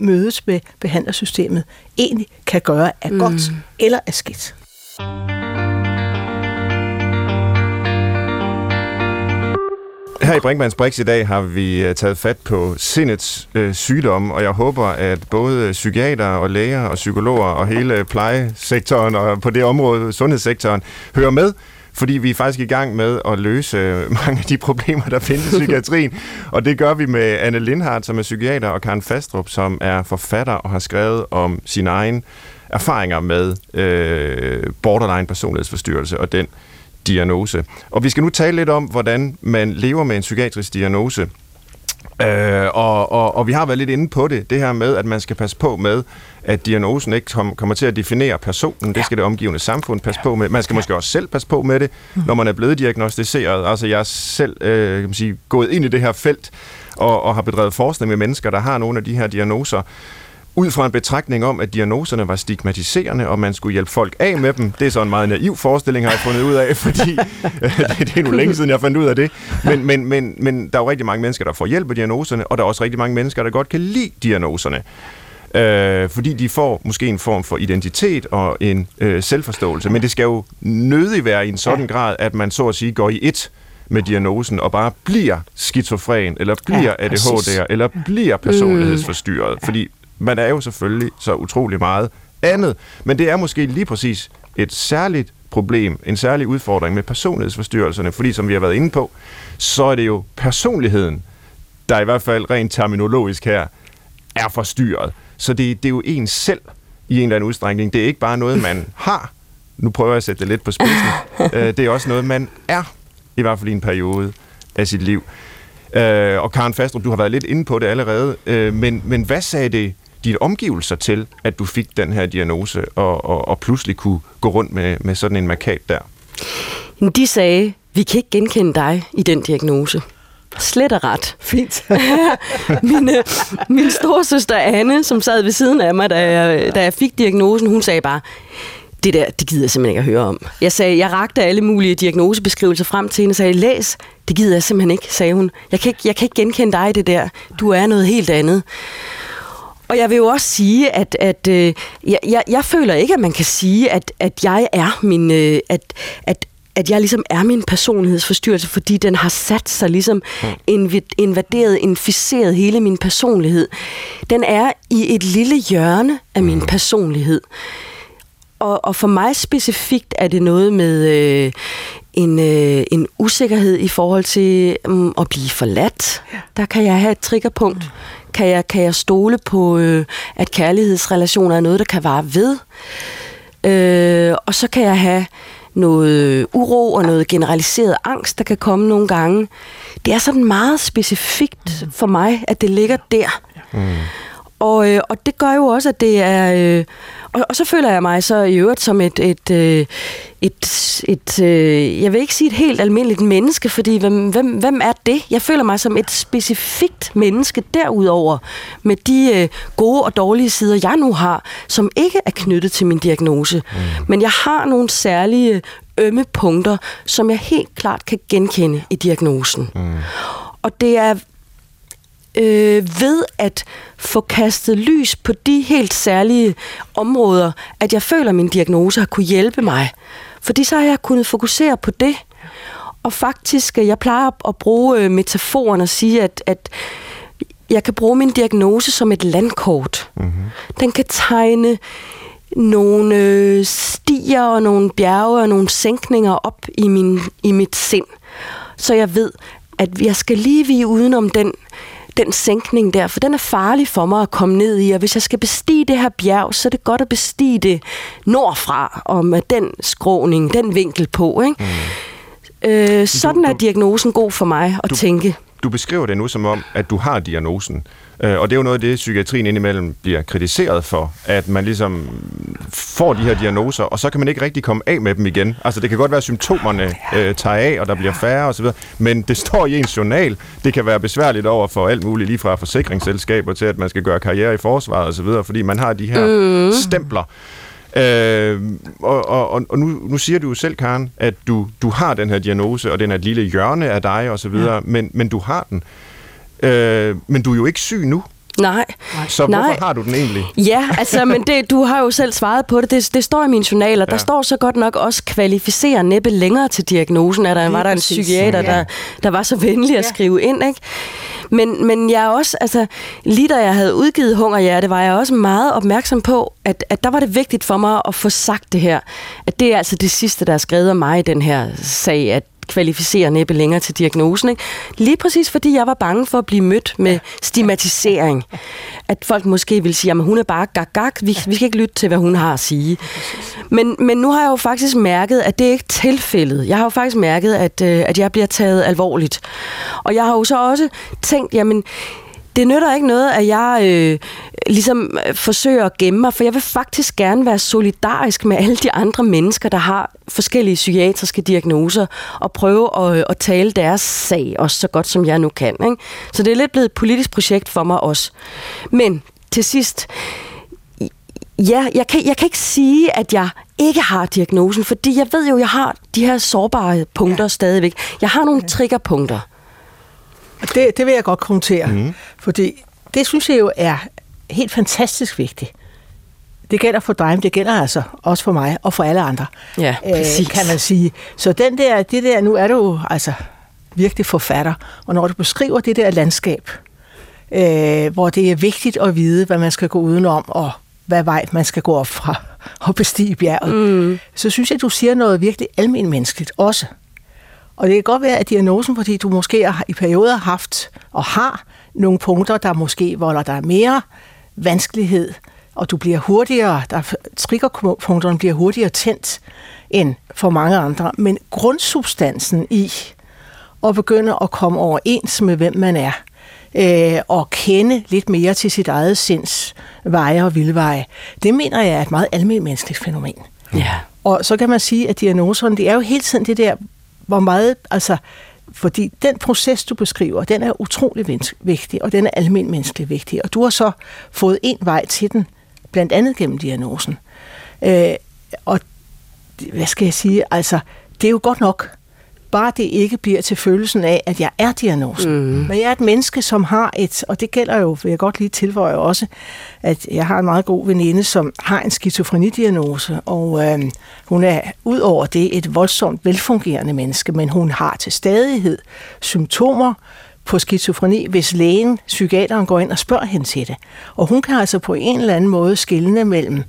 mødes med behandlersystemet egentlig kan gøre af mm. godt eller af skidt. Her i Brinkmanns Brix i dag har vi øh, taget fat på sindets øh, sygdom, og jeg håber, at både øh, psykiater og læger og psykologer og hele plejesektoren og på det område, sundhedssektoren, hører med fordi vi er faktisk i gang med at løse øh, [laughs] mange af de problemer, der findes i psykiatrien. Og det gør vi med Anne Lindhardt, som er psykiater, og Karen Fastrup, som er forfatter og har skrevet om sin egen erfaringer med øh, borderline personlighedsforstyrrelse og den diagnose. Og vi skal nu tale lidt om, hvordan man lever med en psykiatrisk diagnose. Øh, og, og, og vi har været lidt inde på det, det her med, at man skal passe på med, at diagnosen ikke kom, kommer til at definere personen. Det skal det omgivende samfund passe på med. Man skal måske også selv passe på med det, mm. når man er blevet diagnostiseret. Altså jeg er selv øh, kan man sige, gået ind i det her felt og, og har bedrevet forskning med mennesker, der har nogle af de her diagnoser ud fra en betragtning om, at diagnoserne var stigmatiserende, og man skulle hjælpe folk af med dem. Det er så en meget naiv forestilling, har jeg fundet ud af, [laughs] fordi [laughs] det er nu længe siden, jeg fandt ud af det. Men, men, men, men der er jo rigtig mange mennesker, der får hjælp af diagnoserne, og der er også rigtig mange mennesker, der godt kan lide diagnoserne. Øh, fordi de får måske en form for identitet og en øh, selvforståelse. Men det skal jo nødig være i en sådan grad, at man så at sige går i et med diagnosen og bare bliver skizofren, eller bliver ja, ADHD, eller bliver personlighedsforstyrret. Fordi man er jo selvfølgelig så utrolig meget andet. Men det er måske lige præcis et særligt problem, en særlig udfordring med personlighedsforstyrrelserne, fordi som vi har været inde på, så er det jo personligheden, der i hvert fald rent terminologisk her er forstyrret. Så det, det er jo en selv i en eller anden udstrækning. Det er ikke bare noget, man [laughs] har. Nu prøver jeg at sætte det lidt på spidsen. [laughs] Øh, det er også noget, man er, i hvert fald i en periode af sit liv. Øh, og Karen Fastrup, du har været lidt inde på det allerede, øh, men, men hvad sagde det dine omgivelser til, at du fik den her diagnose, og, og, og pludselig kunne gå rundt med, med sådan en markat der? De sagde, vi kan ikke genkende dig i den diagnose. Slet og ret. [laughs] Fint. [laughs] min, øh, min storsøster Anne, som sad ved siden af mig, da jeg, da jeg fik diagnosen, hun sagde bare, det der, det gider jeg simpelthen ikke at høre om. Jeg sagde, jeg rakte alle mulige diagnosebeskrivelser frem til hende og sagde, læs, det gider jeg simpelthen ikke, sagde hun. Jeg kan ikke, jeg kan ikke genkende dig i det der. Du er noget helt andet. Og jeg vil jo også sige, at, at øh, jeg, jeg, jeg føler ikke, at man kan sige, at, at jeg er min... Øh, at, at at jeg ligesom er min personlighedsforstyrrelse, fordi den har sat sig ligesom mm. invaderet, inficeret hele min personlighed. Den er i et lille hjørne af min mm. personlighed. Og, og for mig specifikt er det noget med øh, en, øh, en usikkerhed i forhold til um, at blive forladt. Ja. Der kan jeg have et triggerpunkt. Mm. Kan jeg, kan jeg stole på, øh, at kærlighedsrelationer er noget, der kan vare ved? Øh, og så kan jeg have noget uro og noget generaliseret angst, der kan komme nogle gange. Det er sådan meget specifikt mm. for mig, at det ligger der. Mm. Og, øh, og det gør jo også, at det er... Øh, og, og så føler jeg mig så i øvrigt som et, et, øh, et, et, øh, jeg vil ikke sige et helt almindeligt menneske, fordi hvem, hvem, hvem er det? Jeg føler mig som et specifikt menneske derudover, med de øh, gode og dårlige sider, jeg nu har, som ikke er knyttet til min diagnose. Mm. Men jeg har nogle særlige ømme punkter, som jeg helt klart kan genkende i diagnosen. Mm. Og det er øh, ved at få kastet lys på de helt særlige områder, at jeg føler, at min diagnose har kunne hjælpe mig. Fordi så har jeg kunnet fokusere på det. Og faktisk, øh, jeg plejer at bruge øh, metaforen og sige, at, at jeg kan bruge min diagnose som et landkort. Mm-hmm. Den kan tegne nogle øh, stier og nogle bjerge og nogle sænkninger op i, min, i mit sind. Så jeg ved, at jeg skal lige vige udenom den den sænkning der, for den er farlig for mig at komme ned i, og hvis jeg skal bestige det her bjerg, så er det godt at bestige det nordfra, og med den skråning, den vinkel på. Ikke? Mm. Øh, sådan du, du, er diagnosen god for mig at du, tænke. Du beskriver det nu som om, at du har diagnosen. Øh, og det er jo noget af det, psykiatrien indimellem bliver kritiseret for, at man ligesom får de her diagnoser, og så kan man ikke rigtig komme af med dem igen. Altså det kan godt være, at symptomerne øh, tager af, og der bliver færre osv., men det står i ens journal. Det kan være besværligt over for alt muligt, lige fra forsikringsselskaber til, at man skal gøre karriere i forsvaret osv., fordi man har de her mm. stempler. Øh, og og, og nu, nu siger du jo selv, Karen, at du, du har den her diagnose, og den er et lille hjørne af dig osv., ja. men, men du har den. Øh, men du er jo ikke syg nu. Nej. Så Nej. hvorfor har du den egentlig? Ja, altså, men det, du har jo selv svaret på det. Det, det står i min journal, og ja. der står så godt nok også kvalificere næppe længere til diagnosen, at der var der en psykiater, ja. der, der var så venlig at ja. skrive ind, ikke? Men, men jeg er også, altså, lige da jeg havde udgivet Hungerhjerte, var jeg også meget opmærksom på, at, at der var det vigtigt for mig at få sagt det her. At det er altså det sidste, der er skrevet om mig i den her sag, at kvalificere næppe længere til diagnosen. Ikke? Lige præcis fordi jeg var bange for at blive mødt med stigmatisering. At folk måske vil sige, at hun er bare gak, gak. Vi, vi skal ikke lytte til, hvad hun har at sige. Men, men nu har jeg jo faktisk mærket, at det ikke er tilfældet. Jeg har jo faktisk mærket, at, øh, at jeg bliver taget alvorligt. Og jeg har jo så også tænkt, jamen, det nytter ikke noget, at jeg øh, ligesom øh, forsøger at gemme mig, for jeg vil faktisk gerne være solidarisk med alle de andre mennesker, der har forskellige psykiatriske diagnoser, og prøve at, øh, at tale deres sag også så godt, som jeg nu kan. Ikke? Så det er lidt blevet et politisk projekt for mig også. Men til sidst, ja, jeg kan, jeg kan ikke sige, at jeg ikke har diagnosen, fordi jeg ved jo, at jeg har de her sårbare punkter ja. stadigvæk. Jeg har nogle triggerpunkter. Det, det vil jeg godt kommentere, mm. Fordi det synes jeg jo er helt fantastisk vigtigt. Det gælder for dig, men det gælder altså også for mig og for alle andre, ja, præcis. Øh, kan man sige. Så den der, det der, nu er du altså virkelig forfatter, og når du beskriver det der landskab, øh, hvor det er vigtigt at vide, hvad man skal gå udenom, og hvad vej man skal gå op fra og bestige bjerget, mm. så synes jeg, du siger noget virkelig almindeligt også. Og det kan godt være, at diagnosen, fordi du måske har, i perioder haft og har nogle punkter, der måske volder dig mere vanskelighed, og du bliver hurtigere, der triggerpunkterne bliver hurtigere tændt end for mange andre. Men grundsubstansen i at begynde at komme overens med, hvem man er, øh, og kende lidt mere til sit eget sinds veje og vildveje, det mener jeg er et meget almindeligt menneskeligt fænomen. Ja. Og så kan man sige, at diagnoserne, det er jo hele tiden det der, hvor meget, altså, fordi den proces, du beskriver, den er utrolig vigtig, og den er almindelig menneskelig vigtig. Og du har så fået en vej til den, blandt andet gennem diagnosen. Øh, og hvad skal jeg sige, altså, det er jo godt nok, bare det ikke bliver til følelsen af, at jeg er diagnosen. Mm. Men jeg er et menneske, som har et, og det gælder jo, vil jeg godt lige tilføje også, at jeg har en meget god veninde, som har en skizofrenidiagnose, og øh, hun er ud over det et voldsomt velfungerende menneske, men hun har til stadighed symptomer, på skizofreni, hvis lægen, psykiateren, går ind og spørger hende til det. Og hun kan altså på en eller anden måde skille mellem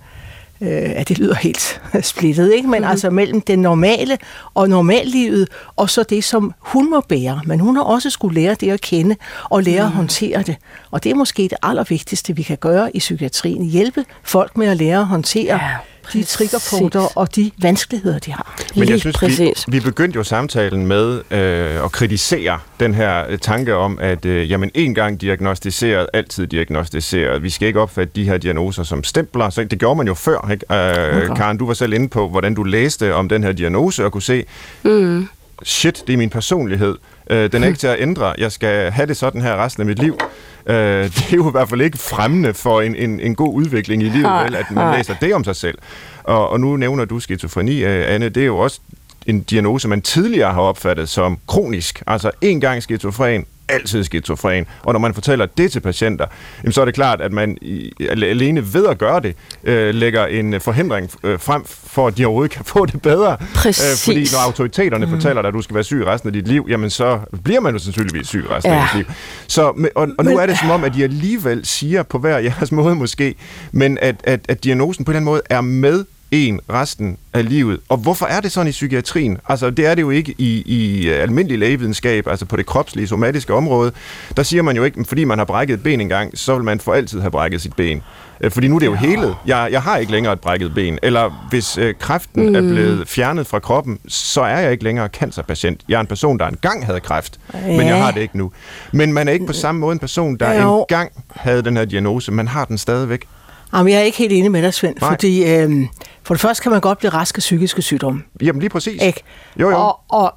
øh, at det lyder helt [laughs] splittet, ikke? men mm-hmm. altså mellem det normale og normallivet, og så det, som hun må bære. Men hun har også skulle lære det at kende, og lære mm. at håndtere det. Og det er måske det allervigtigste, vi kan gøre i psykiatrien. Hjælpe folk med at lære at håndtere ja de triggerpunkter og de vanskeligheder, de har. Men jeg synes, vi, vi begyndte jo samtalen med øh, at kritisere den her øh, tanke om, at øh, jamen, en gang diagnostiseret, altid diagnostiseret. Vi skal ikke opfatte de her diagnoser som stempler. Så det gjorde man jo før. Ikke? Øh, okay. Karen, du var selv inde på, hvordan du læste om den her diagnose og kunne se, mm. shit, det er min personlighed. Øh, den er ikke til at ændre. Jeg skal have det sådan her resten af mit liv. Øh, det er jo i hvert fald ikke fremmende for en, en, en god udvikling i livet, vel, at man læser det om sig selv. Og, og nu nævner du skizofreni, øh, Anne. Det er jo også en diagnose, man tidligere har opfattet som kronisk. Altså en gang skizofren, altid skizofren. Og når man fortæller det til patienter, jamen, så er det klart, at man i, alene ved at gøre det, øh, lægger en forhindring øh, frem for, at de overhovedet kan få det bedre. Præcis. Øh, fordi når autoriteterne mm. fortæller dig, at du skal være syg resten af dit liv, jamen så bliver man jo sandsynligvis syg resten ja. af dit liv. Så, og, og nu men, er det som om, at de alligevel siger på hver jeres [laughs] måde måske, men at, at, at diagnosen på den måde er med en resten af livet. Og hvorfor er det sådan i psykiatrien? Altså, det er det jo ikke i, i almindelig lægevidenskab, altså på det kropslige, somatiske område. Der siger man jo ikke, fordi man har brækket et ben engang, så vil man for altid have brækket sit ben. Øh, fordi nu er det jo ja. hele. Jeg, jeg har ikke længere et brækket ben. Eller hvis øh, kræften mm. er blevet fjernet fra kroppen, så er jeg ikke længere cancerpatient. Jeg er en person, der engang havde kræft, ja. men jeg har det ikke nu. Men man er ikke på samme måde en person, der jo. engang havde den her diagnose. Man har den stadigvæk. Jamen, jeg er ikke helt enig med dig, Svend, Nej. fordi øh, for det første kan man godt blive rask af psykiske sygdomme. Jamen, lige præcis. Ikke? Jo, jo. Og, og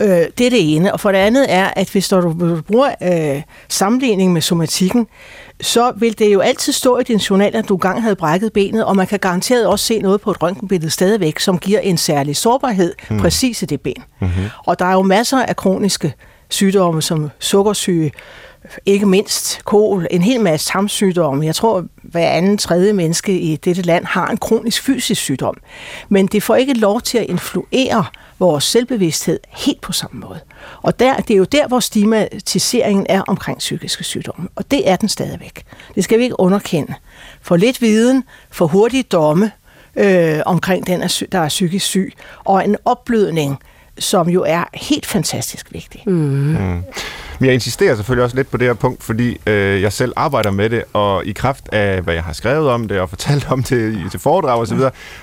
øh, det er det ene. Og for det andet er, at hvis du, bruger øh, sammenligning med somatikken, så vil det jo altid stå i din journal, at du engang havde brækket benet, og man kan garanteret også se noget på et røntgenbillede stadigvæk, som giver en særlig sårbarhed mm. præcis i det ben. Mm-hmm. Og der er jo masser af kroniske sygdomme som sukkersyge, ikke mindst kol, en hel masse tarmsygdomme. Jeg tror, hver anden tredje menneske i dette land har en kronisk fysisk sygdom. Men det får ikke lov til at influere vores selvbevidsthed helt på samme måde. Og der, det er jo der, hvor stigmatiseringen er omkring psykiske sygdomme. Og det er den stadigvæk. Det skal vi ikke underkende. For lidt viden, for hurtige domme øh, omkring den, der er psykisk syg, og en opblødning, som jo er helt fantastisk vigtig. Mm. Mm. Men jeg insisterer selvfølgelig også lidt på det her punkt, fordi øh, jeg selv arbejder med det, og i kraft af, hvad jeg har skrevet om det og fortalt om det til foredrag osv.,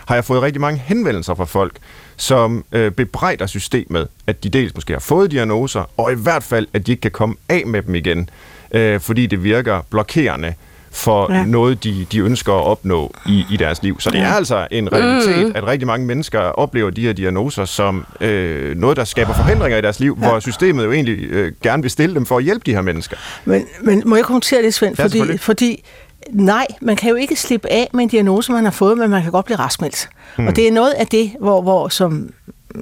har jeg fået rigtig mange henvendelser fra folk, som øh, bebrejder systemet, at de dels måske har fået diagnoser, og i hvert fald, at de ikke kan komme af med dem igen, øh, fordi det virker blokerende for ja. noget, de, de ønsker at opnå i, i deres liv. Så det er altså en realitet, mm. at rigtig mange mennesker oplever de her diagnoser som øh, noget, der skaber forhindringer i deres liv, ja. hvor systemet jo egentlig øh, gerne vil stille dem for at hjælpe de her mennesker. Men, men må jeg kommentere det, Svend? Ja, fordi, fordi nej, man kan jo ikke slippe af med en diagnose, man har fået, men man kan godt blive raskmeldt. Hmm. Og det er noget af det, hvor, hvor som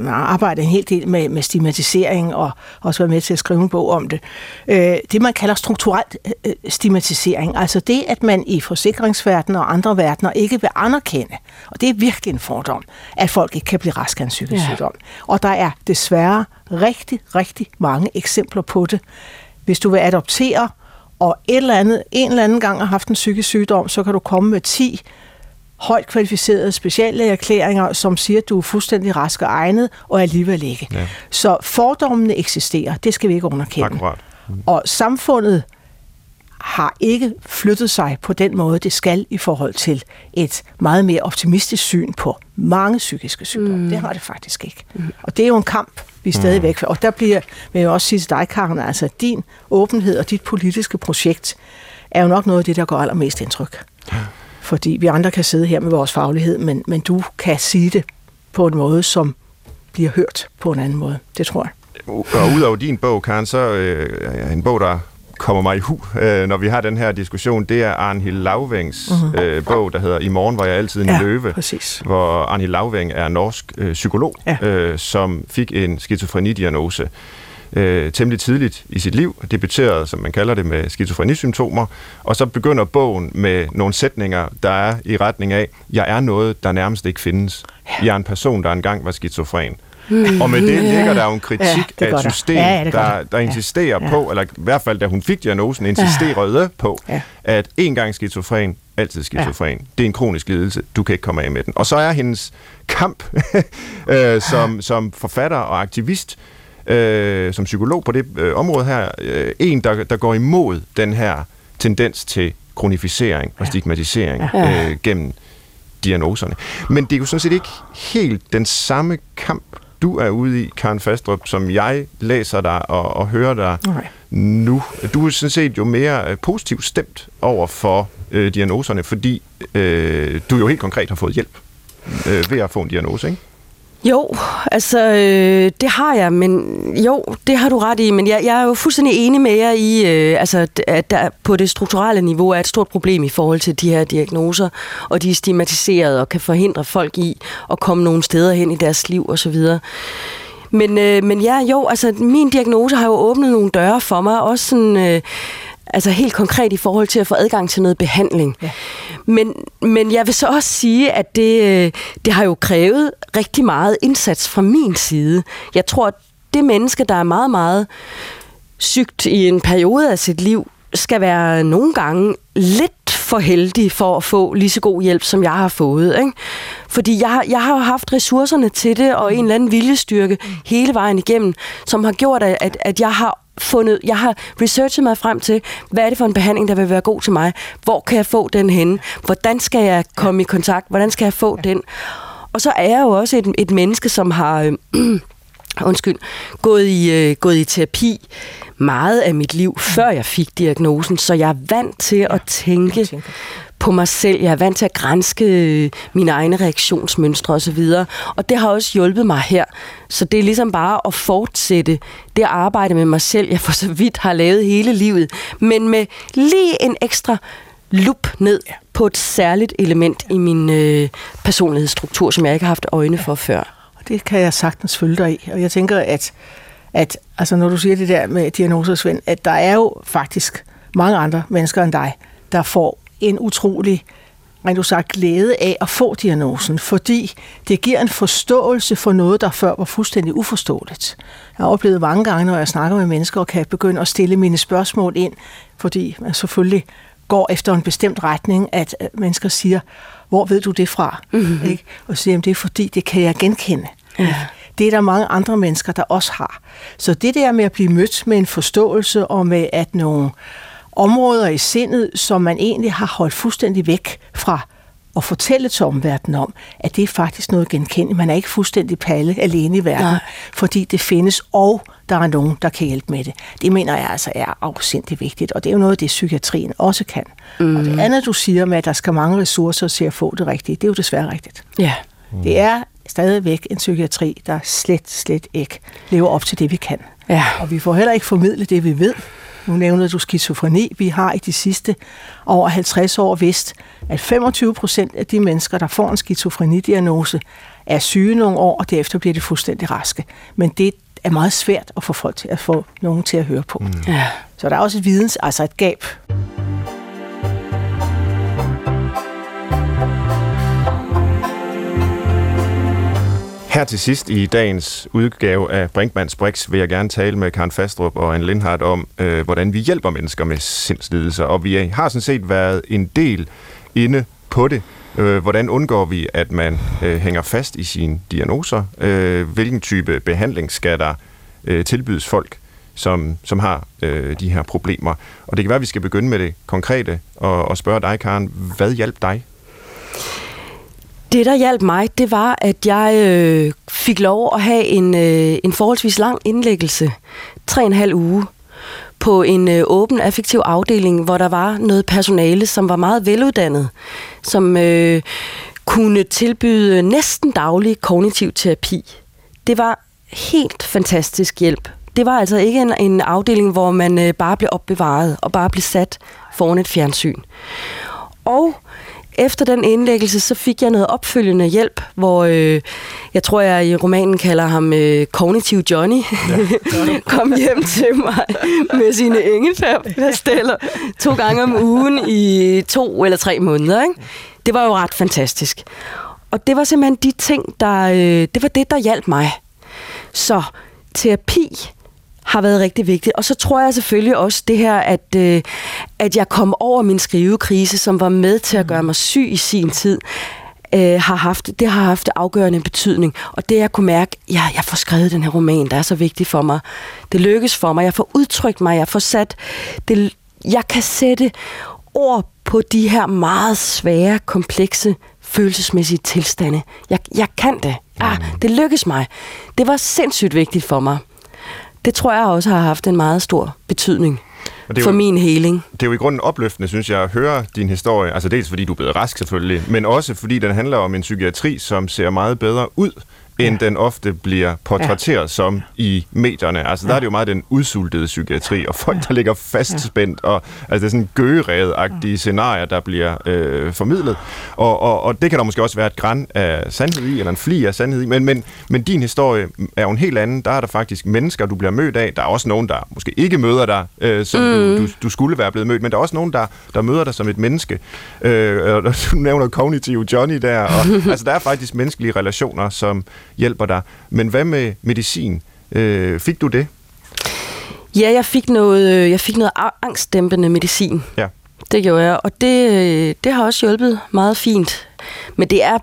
arbejder en hel del med, med stigmatisering og også været med til at skrive en bog om det. Øh, det, man kalder strukturel øh, stigmatisering, altså det, at man i forsikringsverdenen og andre verdener ikke vil anerkende, og det er virkelig en fordom, at folk ikke kan blive raske af en psykisk ja. sygdom. Og der er desværre rigtig, rigtig mange eksempler på det. Hvis du vil adoptere, og et eller andet, en eller anden gang har haft en psykisk sygdom, så kan du komme med 10 højt kvalificerede speciallægeerklæringer, som siger, at du er fuldstændig rask og egnet, og alligevel ikke. Ja. Så fordommene eksisterer, det skal vi ikke underkende. Akkurat. Mm. Og samfundet har ikke flyttet sig på den måde, det skal i forhold til et meget mere optimistisk syn på mange psykiske sygdomme. Mm. Det har det faktisk ikke. Mm. Og det er jo en kamp, vi er stadig væk. Og der bliver, vil jeg også sige til dig, Karen, altså din åbenhed og dit politiske projekt er jo nok noget af det, der går allermest indtryk. Ja fordi vi andre kan sidde her med vores faglighed, men, men du kan sige det på en måde, som bliver hørt på en anden måde. Det tror jeg. Og udover din bog, Karen, så øh, en bog, der kommer mig i hu, øh, når vi har den her diskussion, det er Arnhild Lavvængs mm-hmm. øh, bog, der hedder I morgen var jeg altid en Ja, løve, præcis. hvor Arnhild Lavvæng er norsk øh, psykolog, Ja. øh, som fik en skizofrenidiagnose øh, temmelig tidligt i sit liv, debuterede, som man kalder det, med skizofrenisymptomer, og så begynder bogen med nogle sætninger, der er i retning af, jeg er noget, der nærmest ikke findes. Jeg er en person, der engang var skizofren. Og med det ligger der jo en kritik Ja, af et der. system, Ja, ja, gør der, der. der Ja. insisterer Ja. på, eller i hvert fald da hun fik diagnosen, insisterede på, Ja. at en gang skizofren, altid skizofren. Det er en kronisk lidelse, du kan ikke komme af med den. Og så er hendes kamp [laughs] øh, som, som forfatter og aktivist, øh, som psykolog på det øh, område her, øh, en, der, der går imod den her tendens til kronificering og stigmatisering Ja. øh, gennem diagnoserne. Men det er jo sådan set ikke helt den samme kamp, du er ude i, Karen Fastrup, som jeg læser dig og, og hører dig Nej. nu. Du er sådan set jo mere øh, positivt stemt over for øh, diagnoserne, fordi øh, du jo helt konkret har fået hjælp øh, ved at få en diagnose, ikke? Jo, altså øh, det har jeg, men jo, det har du ret i, men jeg, jeg er jo fuldstændig enig med jer i, øh, altså, at der på det strukturelle niveau er et stort problem i forhold til de her diagnoser, og de er stigmatiserede og kan forhindre folk i at komme nogle steder hen i deres liv osv. Men, øh, men ja, jo, altså min diagnose har jo åbnet nogle døre for mig, også sådan... Øh, Altså helt konkret i forhold til at få adgang til noget behandling. Ja. Men, men jeg vil så også sige, at det, øh, det har jo krævet rigtig meget indsats fra min side. Jeg tror, at det menneske, der er meget, meget sygt i en periode af sit liv, skal være nogle gange lidt for heldig for at få lige så god hjælp, som jeg har fået. Ikke? Fordi jeg, jeg har jo haft ressourcerne til det, og en eller anden viljestyrke hele vejen igennem, som har gjort, at- at jeg har fundet, jeg har researchet mig frem til, hvad er det for en behandling, der vil være god til mig? Hvor kan jeg få den henne? Hvordan skal jeg komme i kontakt? Hvordan skal jeg få den? Og så er jeg jo også et, et menneske, som har... Øh, undskyld, gået i, øh, gået i terapi meget af mit liv, før jeg fik diagnosen, så jeg er vant til at tænke på mig selv. Jeg er vant til at grænske øh, mine egne reaktionsmønstre osv. Og det har også hjulpet mig her. Så det er ligesom bare at fortsætte det arbejde med mig selv, jeg for så vidt har lavet hele livet, men med lige en ekstra lup ned på et særligt element i min øh, personlighedsstruktur, som jeg ikke har haft øjne for før. Det kan jeg sagtens følge dig i. Og jeg tænker, at, at altså når du siger det der med diagnoser, Svend, at der er jo faktisk mange andre mennesker end dig, der får en utrolig rent du sagt, glæde af at få diagnosen, fordi det giver en forståelse for noget, der før var fuldstændig uforståeligt. Jeg har oplevet mange gange, når jeg snakker med mennesker, og kan begynde at stille mine spørgsmål ind, fordi man selvfølgelig går efter en bestemt retning, at mennesker siger, hvor ved du det fra? Mm-hmm. Ikke? Og så siger, det er fordi, det kan jeg genkende. Ja. Det er der mange andre mennesker, der også har. Så det der med at blive mødt med en forståelse, og med at nogle områder i sindet, som man egentlig har holdt fuldstændig væk fra at fortælle til omverdenen om, at det er faktisk noget genkendeligt. Man er ikke fuldstændig palle alene i verden, Nej. fordi det findes, og der er nogen, der kan hjælpe med det. Det mener jeg altså er afsindigt vigtigt, og det er jo noget det, psykiatrien også kan. Mm. Og det andet, du siger med, at der skal mange ressourcer til at få det rigtige, det er jo desværre rigtigt. Ja. Det er stadigvæk en psykiatri, der slet, slet ikke lever op til det, vi kan. Ja. Og vi får heller ikke formidlet det, vi ved. Nu nævnede du skizofreni. Vi har i de sidste over 50 år vidst, at 25 procent af de mennesker, der får en skizofrenidiagnose, er syge nogle år, og derefter bliver de fuldstændig raske. Men det er meget svært at få folk til at få nogen til at høre på. Mm. Ja. Så der er også et videns, altså et gab. Her til sidst i dagens udgave af Brinkmanns Brix vil jeg gerne tale med Karen Fastrup og Anne Lindhardt om, øh, hvordan vi hjælper mennesker med sindslidelser. Og vi har sådan set været en del inde på det. Øh, hvordan undgår vi, at man øh, hænger fast i sine diagnoser? Øh, hvilken type behandling skal der øh, tilbydes folk, som, som har øh, de her problemer? Og det kan være, at vi skal begynde med det konkrete og, og spørge dig, Karen, hvad hjalp dig? Det, der hjalp mig, det var, at jeg øh, fik lov at have en, øh, en forholdsvis lang indlæggelse, tre og en halv uge, på en øh, åben affektiv afdeling, hvor der var noget personale, som var meget veluddannet, som øh, kunne tilbyde næsten daglig kognitiv terapi. Det var helt fantastisk hjælp det var altså ikke en, en afdeling, hvor man øh, bare blev opbevaret og bare blev sat foran et fjernsyn. Og efter den indlæggelse, så fik jeg noget opfølgende hjælp, hvor øh, jeg tror, jeg i romanen kalder ham øh, Cognitive Johnny, ja. [laughs] kom hjem til mig med sine ingefærpasteller to gange om ugen i to eller tre måneder. Ikke? Det var jo ret fantastisk. Og det var simpelthen de ting, der, øh, det var det, der hjalp mig. Så terapi har været rigtig vigtigt. Og så tror jeg selvfølgelig også det her, at, øh, at jeg kom over min skrivekrise, som var med til at gøre mig syg i sin tid, øh, har haft, det har haft afgørende betydning. Og det jeg kunne mærke, ja, jeg får skrevet den her roman, der er så vigtig for mig. Det lykkes for mig, jeg får udtrykt mig, jeg får sat, det, jeg kan sætte ord på de her meget svære, komplekse følelsesmæssige tilstande. Jeg, jeg kan det. Ah, det lykkes mig. Det var sindssygt vigtigt for mig det tror jeg også har haft en meget stor betydning og det for jo, min heling. Det er jo i grunden opløftende, synes jeg, at høre din historie. Altså dels fordi du er blevet rask selvfølgelig, men også fordi den handler om en psykiatri, som ser meget bedre ud end ja. den ofte bliver portrætteret ja. som i medierne. Altså, der er det jo meget den udsultede psykiatri, og folk, der ligger fastspændt, og altså, det er sådan gøgerevet-agtige scenarier, der bliver øh, formidlet. Og, og, og det kan der måske også være et græn af sandhed i, eller en fli af sandhed i, men, men, men din historie er jo en helt anden. Der er der faktisk mennesker, du bliver mødt af. Der er også nogen, der måske ikke møder dig, øh, som mm. du, du, du skulle være blevet mødt, men der er også nogen, der, der møder dig som et menneske. Øh, og [laughs] du nævner kognitiv Johnny der, og [laughs] altså, der er faktisk menneskelige relationer, som hjælper dig. Men hvad med medicin? Øh, fik du det? Ja, jeg fik noget, øh, jeg fik noget angstdæmpende medicin. Ja. Det gjorde jeg, og det, øh, det har også hjulpet meget fint. Men det er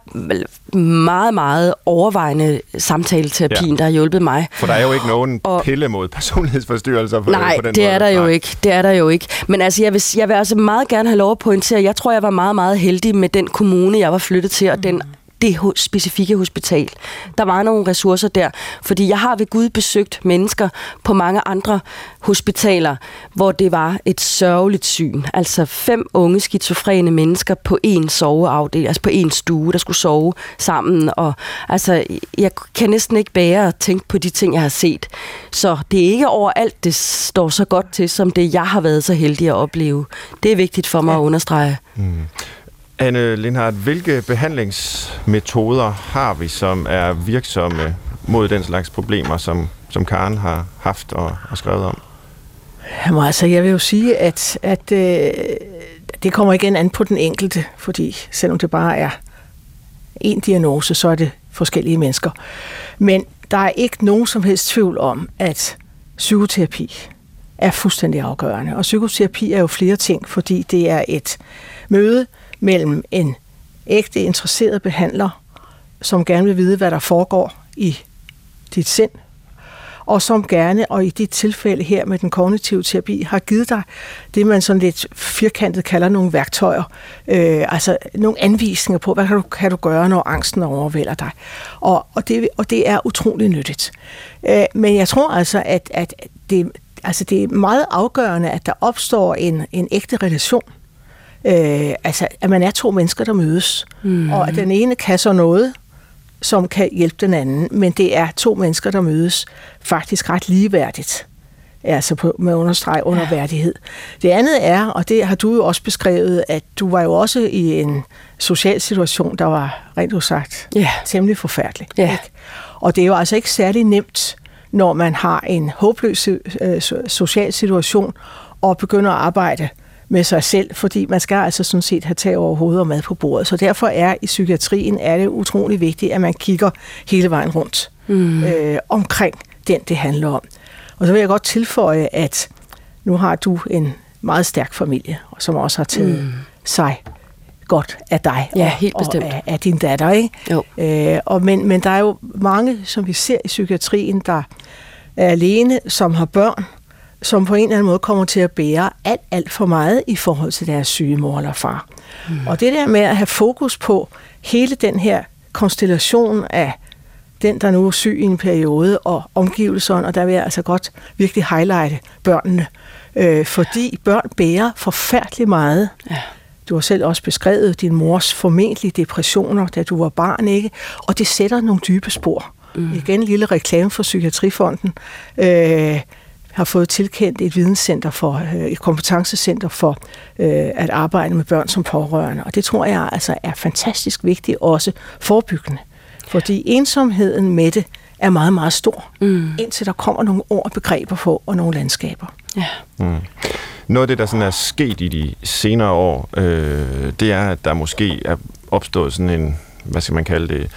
meget, meget overvejende samtaleterapien, ja. der har hjulpet mig. For der er jo ikke nogen og, pille mod personlighedsforstyrrelser på, nej, på den det måde. er der jo nej. ikke. Det er der jo ikke. Men altså, jeg vil, jeg vil altså meget gerne have lov at pointere, jeg tror, jeg var meget, meget heldig med den kommune, jeg var flyttet til, og den det specifikke hospital. Der var nogle ressourcer der, fordi jeg har ved Gud besøgt mennesker på mange andre hospitaler, hvor det var et sørgeligt syn. Altså fem unge skizofrene mennesker på en soveafdeling, altså på en stue, der skulle sove sammen. Og altså, jeg kan næsten ikke bære at tænke på de ting, jeg har set. Så det er ikke overalt, det står så godt til, som det jeg har været så heldig at opleve. Det er vigtigt for mig ja. at understrege. Mm. Anne Lindhardt, hvilke behandlingsmetoder har vi, som er virksomme mod den slags problemer, som, som Karen har haft og, og skrevet om? Jamen, altså, jeg vil jo sige, at, at øh, det kommer igen an på den enkelte, fordi selvom det bare er en diagnose, så er det forskellige mennesker. Men der er ikke nogen som helst tvivl om, at psykoterapi er fuldstændig afgørende. Og psykoterapi er jo flere ting, fordi det er et møde mellem en ægte interesseret behandler, som gerne vil vide, hvad der foregår i dit sind, og som gerne, og i dit tilfælde her med den kognitive terapi, har givet dig det, man sådan lidt firkantet kalder nogle værktøjer, øh, altså nogle anvisninger på, hvad kan du, kan du gøre, når angsten overvælder dig. Og, og, det, og det er utrolig nyttigt. Øh, men jeg tror altså, at, at det, altså det er meget afgørende, at der opstår en, en ægte relation Øh, altså, at man er to mennesker, der mødes, mm. og at den ene kan så noget, som kan hjælpe den anden, men det er to mennesker, der mødes faktisk ret ligeværdigt. Altså på, med understreg under ja. værdighed. Det andet er, og det har du jo også beskrevet, at du var jo også i en social situation, der var rent udsagt ja. temmelig forfærdelig. Ja. Ikke? Og det er jo altså ikke særlig nemt, når man har en håbløs øh, social situation og begynder at arbejde med sig selv, fordi man skal altså sådan set have tag over hovedet og mad på bordet. Så derfor er i psykiatrien er det utrolig vigtigt, at man kigger hele vejen rundt mm. øh, omkring den, det handler om. Og så vil jeg godt tilføje, at nu har du en meget stærk familie, som også har taget mm. sig godt af dig ja, helt og, bestemt. og af, af din datter. Ikke? Jo. Øh, og men, men der er jo mange, som vi ser i psykiatrien, der er alene, som har børn, som på en eller anden måde kommer til at bære alt, alt for meget i forhold til deres syge mor eller far. Mm. Og det der med at have fokus på hele den her konstellation af den, der nu er syg i en periode, og omgivelserne, og der vil jeg altså godt virkelig highlighte børnene, øh, fordi børn bærer forfærdeligt meget. Ja. Du har selv også beskrevet din mors formentlige depressioner, da du var barn, ikke? Og det sætter nogle dybe spor. mm. igen lille reklame for Psykiatrifonden, øh, har fået tilkendt et videnscenter for, øh, et kompetencecenter for øh, at arbejde med børn som pårørende. Og det tror jeg altså er fantastisk vigtigt, også forebyggende. Fordi ensomheden med det er meget, meget stor, mm. indtil der kommer nogle ord og begreber på, og nogle landskaber. Ja. Mm. Noget af det, der sådan er sket i de senere år, øh, det er, at der måske er opstået sådan en, hvad skal man kalde det,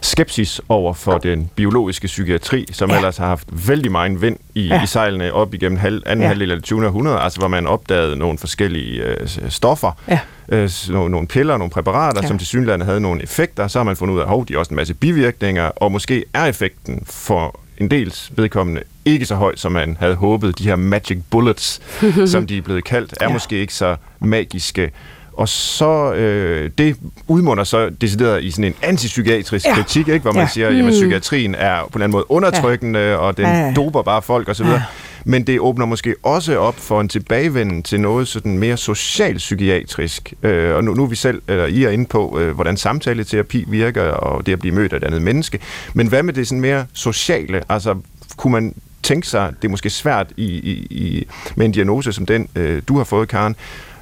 skepsis over for den biologiske psykiatri, som ja. ellers har haft vældig meget vind i, ja. i sejlene op igennem halv, anden ja. halvdel af det 20. århundrede, altså hvor man opdagede nogle forskellige øh, stoffer, ja. øh, nogle, nogle piller, nogle præparater, ja. som til synligheden havde nogle effekter, så har man fundet ud af, at de har også en masse bivirkninger, og måske er effekten for en dels vedkommende ikke så høj, som man havde håbet. De her magic bullets, [laughs] som de er blevet kaldt, er ja. måske ikke så magiske. Og så øh, det udmunder så decideret i sådan en antipsykiatrisk ja. kritik, ikke? hvor man ja. siger, at mm. psykiatrien er på en eller anden måde undertrykkende, ja. og den ja. doper bare folk osv. Ja. Men det åbner måske også op for en tilbagevenden til noget sådan mere socialpsykiatrisk. Øh, og nu, nu er vi selv, eller I er inde på, øh, hvordan samtaleterapi virker, og det at blive mødt af et andet menneske. Men hvad med det sådan mere sociale? Altså, kunne man tænke sig, det er måske svært i, i, i, med en diagnose som den, øh, du har fået, Karen,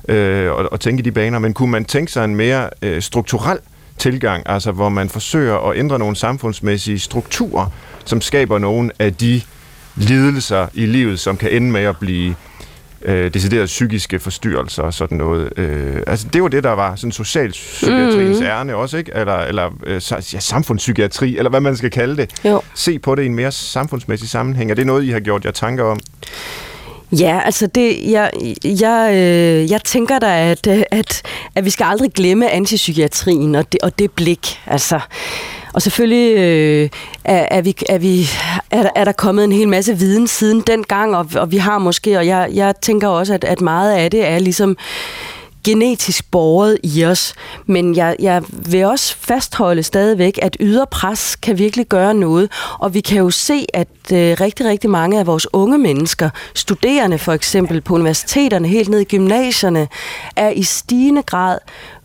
øh, og, og tænke i de baner, men kunne man tænke sig en mere øh, strukturel tilgang, altså hvor man forsøger at ændre nogle samfundsmæssige strukturer, som skaber nogle af de lidelser i livet, som kan ende med at blive øh, deciderede psykiske forstyrrelser og sådan noget. Øh, altså, det var det, der var sådan socialpsykiatriens mm. ærne også, ikke? Eller, eller øh, ja, samfundspsykiatri, eller hvad man skal kalde det. Jo. Se på det i en mere samfundsmæssig sammenhæng. Er det noget, I har gjort jer tanker om? Ja, altså det, jeg, jeg, øh, jeg tænker da, at, øh, at, at vi skal aldrig glemme antipsykiatrien og det, og det blik. Altså, og selvfølgelig øh, er, er, vi, er, vi, er, der, er der kommet en hel masse viden siden dengang, og, og vi har måske, og jeg, jeg tænker også, at, at meget af det er ligesom genetisk borget i os. Men jeg, jeg vil også fastholde stadigvæk, at ydre pres kan virkelig gøre noget. Og vi kan jo se, at øh, rigtig, rigtig mange af vores unge mennesker, studerende for eksempel på universiteterne, helt ned i gymnasierne, er i stigende grad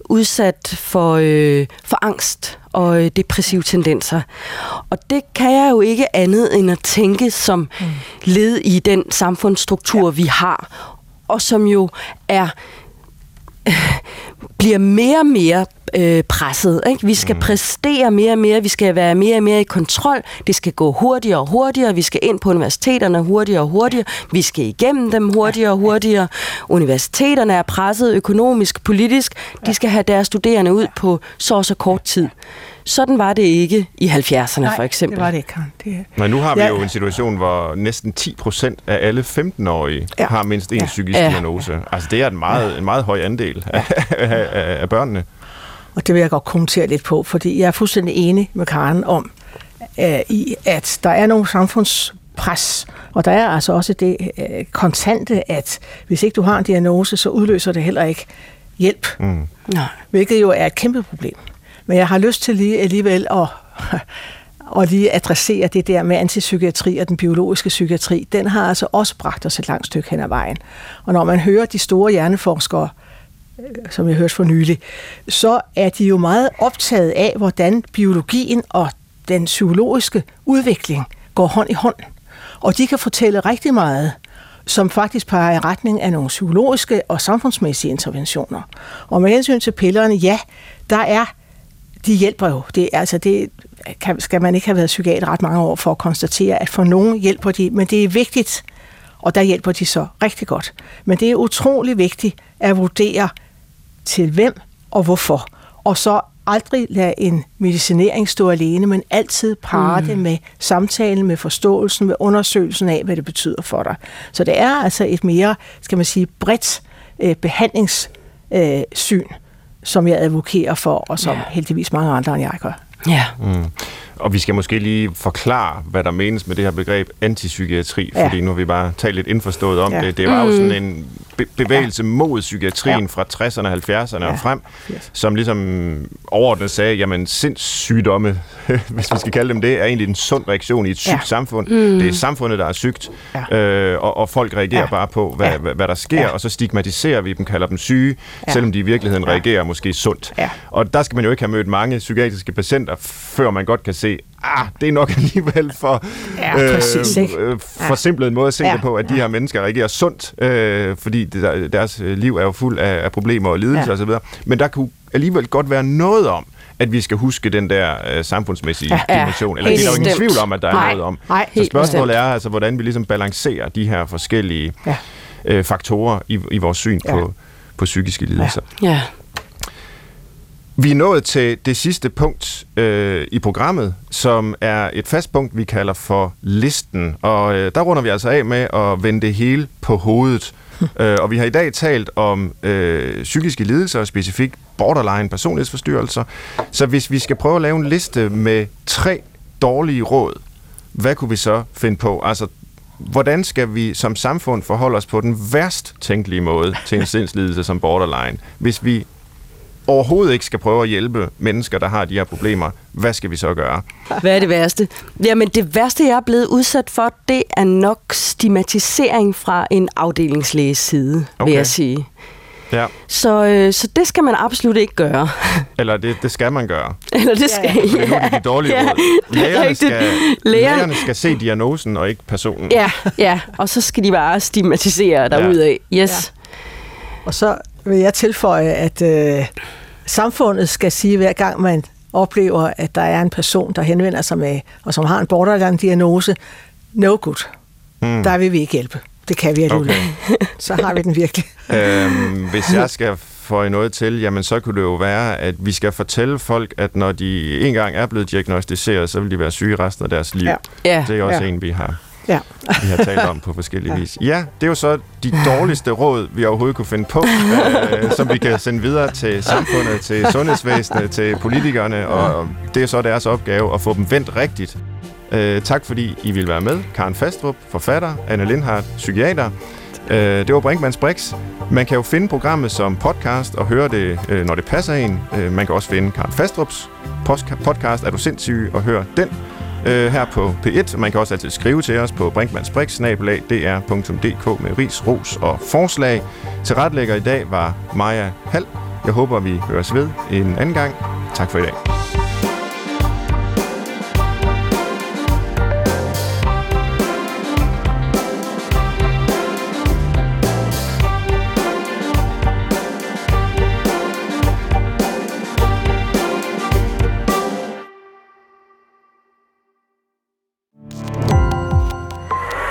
udsat for, øh, for angst og øh, depressive tendenser. Og det kan jeg jo ikke andet end at tænke som mm. led i den samfundsstruktur, ja. vi har, og som jo er bliver mere og mere øh, presset. Ikke? Vi skal mm. præstere mere og mere, vi skal være mere og mere i kontrol, det skal gå hurtigere og hurtigere, vi skal ind på universiteterne hurtigere og hurtigere, vi skal igennem dem hurtigere og hurtigere. Universiteterne er presset økonomisk, politisk, de skal have deres studerende ud på så og så kort tid. Sådan var det ikke i 70'erne Nej, for eksempel. det var det ikke. Det... Men nu har vi ja. jo en situation, hvor næsten 10 procent af alle 15-årige ja. har mindst en ja. psykisk ja. diagnose. Altså det er en meget, ja. en meget høj andel af, af, af, af børnene. Og det vil jeg godt kommentere lidt på, fordi jeg er fuldstændig enig med Karen om, øh, i at der er nogle samfundspres, og der er altså også det øh, kontante, at hvis ikke du har en diagnose, så udløser det heller ikke hjælp. Mm. Nej. Hvilket jo er et kæmpe problem. Men jeg har lyst til lige alligevel at, [laughs] at lige adressere det der med antipsykiatri og den biologiske psykiatri. Den har altså også bragt os et langt stykke hen ad vejen. Og når man hører de store hjerneforskere, øh, som jeg hørte for nylig, så er de jo meget optaget af, hvordan biologien og den psykologiske udvikling går hånd i hånd. Og de kan fortælle rigtig meget, som faktisk peger i retning af nogle psykologiske og samfundsmæssige interventioner. Og med hensyn til pillerne, ja, der er de hjælper jo. Det, altså det kan, skal man ikke have været psykiater ret mange år for at konstatere, at for nogen hjælper de, men det er vigtigt, og der hjælper de så rigtig godt. Men det er utrolig vigtigt at vurdere til hvem og hvorfor. Og så aldrig lade en medicinering stå alene, men altid parre mm. det med samtalen, med forståelsen, med undersøgelsen af, hvad det betyder for dig. Så det er altså et mere, skal man sige, bredt øh, behandlingssyn. Øh, syn som jeg advokerer for, og som ja. heldigvis mange andre end jeg gør. Ja. Mm. Og vi skal måske lige forklare, hvad der menes med det her begreb antipsykiatri, ja. fordi nu har vi bare talt lidt indforstået om ja. det. Det var mm. jo sådan en be- bevægelse ja. mod psykiatrien ja. fra 60'erne og 70'erne ja. og frem, yes. som ligesom overordnet sagde, jamen sindssygdomme, [laughs] hvis vi skal kalde dem det, er egentlig en sund reaktion i et sygt ja. samfund. Mm. Det er samfundet, der er sygt, ja. øh, og, og folk reagerer ja. bare på, hvad, ja. hvad, hvad der sker, ja. og så stigmatiserer vi dem, kalder dem syge, ja. selvom de i virkeligheden ja. reagerer måske sundt. Ja. Og der skal man jo ikke have mødt mange psykiatriske patienter, før man godt kan se, ah, det er nok [laughs] alligevel for ja, øh, præcis, øh, for simpelt en måde at se ja. det på, at de her mennesker reagerer sundt, øh, fordi det, deres liv er jo fuld af, af problemer og lidelser ja. osv. Men der kunne alligevel godt være noget om, at vi skal huske den der øh, samfundsmæssige ja, dimension. Eller det er jo ingen tvivl om, at der nej, er noget om. Nej, Så spørgsmålet bestemt. er altså, hvordan vi ligesom balancerer de her forskellige ja. øh, faktorer i, i vores syn ja. på, på psykiske lidelser. Ja. ja. Vi er nået til det sidste punkt øh, i programmet, som er et fast punkt, vi kalder for listen. Og øh, der runder vi altså af med at vende det hele på hovedet. [laughs] øh, og vi har i dag talt om øh, psykiske lidelser, specifikt borderline personlighedsforstyrrelser. Så hvis vi skal prøve at lave en liste med tre dårlige råd, hvad kunne vi så finde på? Altså, hvordan skal vi som samfund forholde os på den værst tænkelige måde til en [laughs] sindslidelse som borderline, hvis vi overhovedet ikke skal prøve at hjælpe mennesker, der har de her problemer, hvad skal vi så gøre? Hvad er det værste? Jamen det værste, jeg er blevet udsat for, det er nok stigmatisering fra en afdelingslæges side, okay. vil jeg sige. Ja. Så, øh, så det skal man absolut ikke gøre. Eller det, det skal man gøre. Eller det skal, ja. ja. Det er de dårlige ja. råd. Lægerne skal, lægerne skal se diagnosen og ikke personen. Ja, ja. og så skal de bare stigmatisere derudad. Yes. Ja. Og så vil jeg tilføje, at øh, samfundet skal sige, hver gang man oplever, at der er en person, der henvender sig med, og som har en borderline-diagnose, no good. Mm. Der vil vi ikke hjælpe. Det kan vi alligevel. Okay. [laughs] så har vi den virkelig. øhm, hvis jeg skal få noget til, jamen så kunne det jo være, at vi skal fortælle folk, at når de engang er blevet diagnostiseret, så vil de være syge resten af deres liv. Ja. Det er også ja. en, vi har ja. vi har talt om på forskellige ja. vis. Ja, det er jo så de dårligste råd, vi overhovedet kunne finde på, øh, som vi kan sende videre til samfundet, til sundhedsvæsenet, til politikerne, og det er så deres opgave at få dem vendt rigtigt. Øh, tak fordi I vil være med. Karen Fastrup, forfatter, Anne Lindhardt, psykiater. Øh, det var Brinkmanns Brix. Man kan jo finde programmet som podcast og høre det, øh, når det passer en. Øh, man kan også finde Karen Fastrups podcast, Er du sindssyg, og høre den øh, her på P1. Man kan også altid skrive til os på brinkmannsbrix.dr.dk med ris, ros og forslag. Til retlægger i dag var Maja Hall. Jeg håber, vi høres ved en anden gang. Tak for i dag.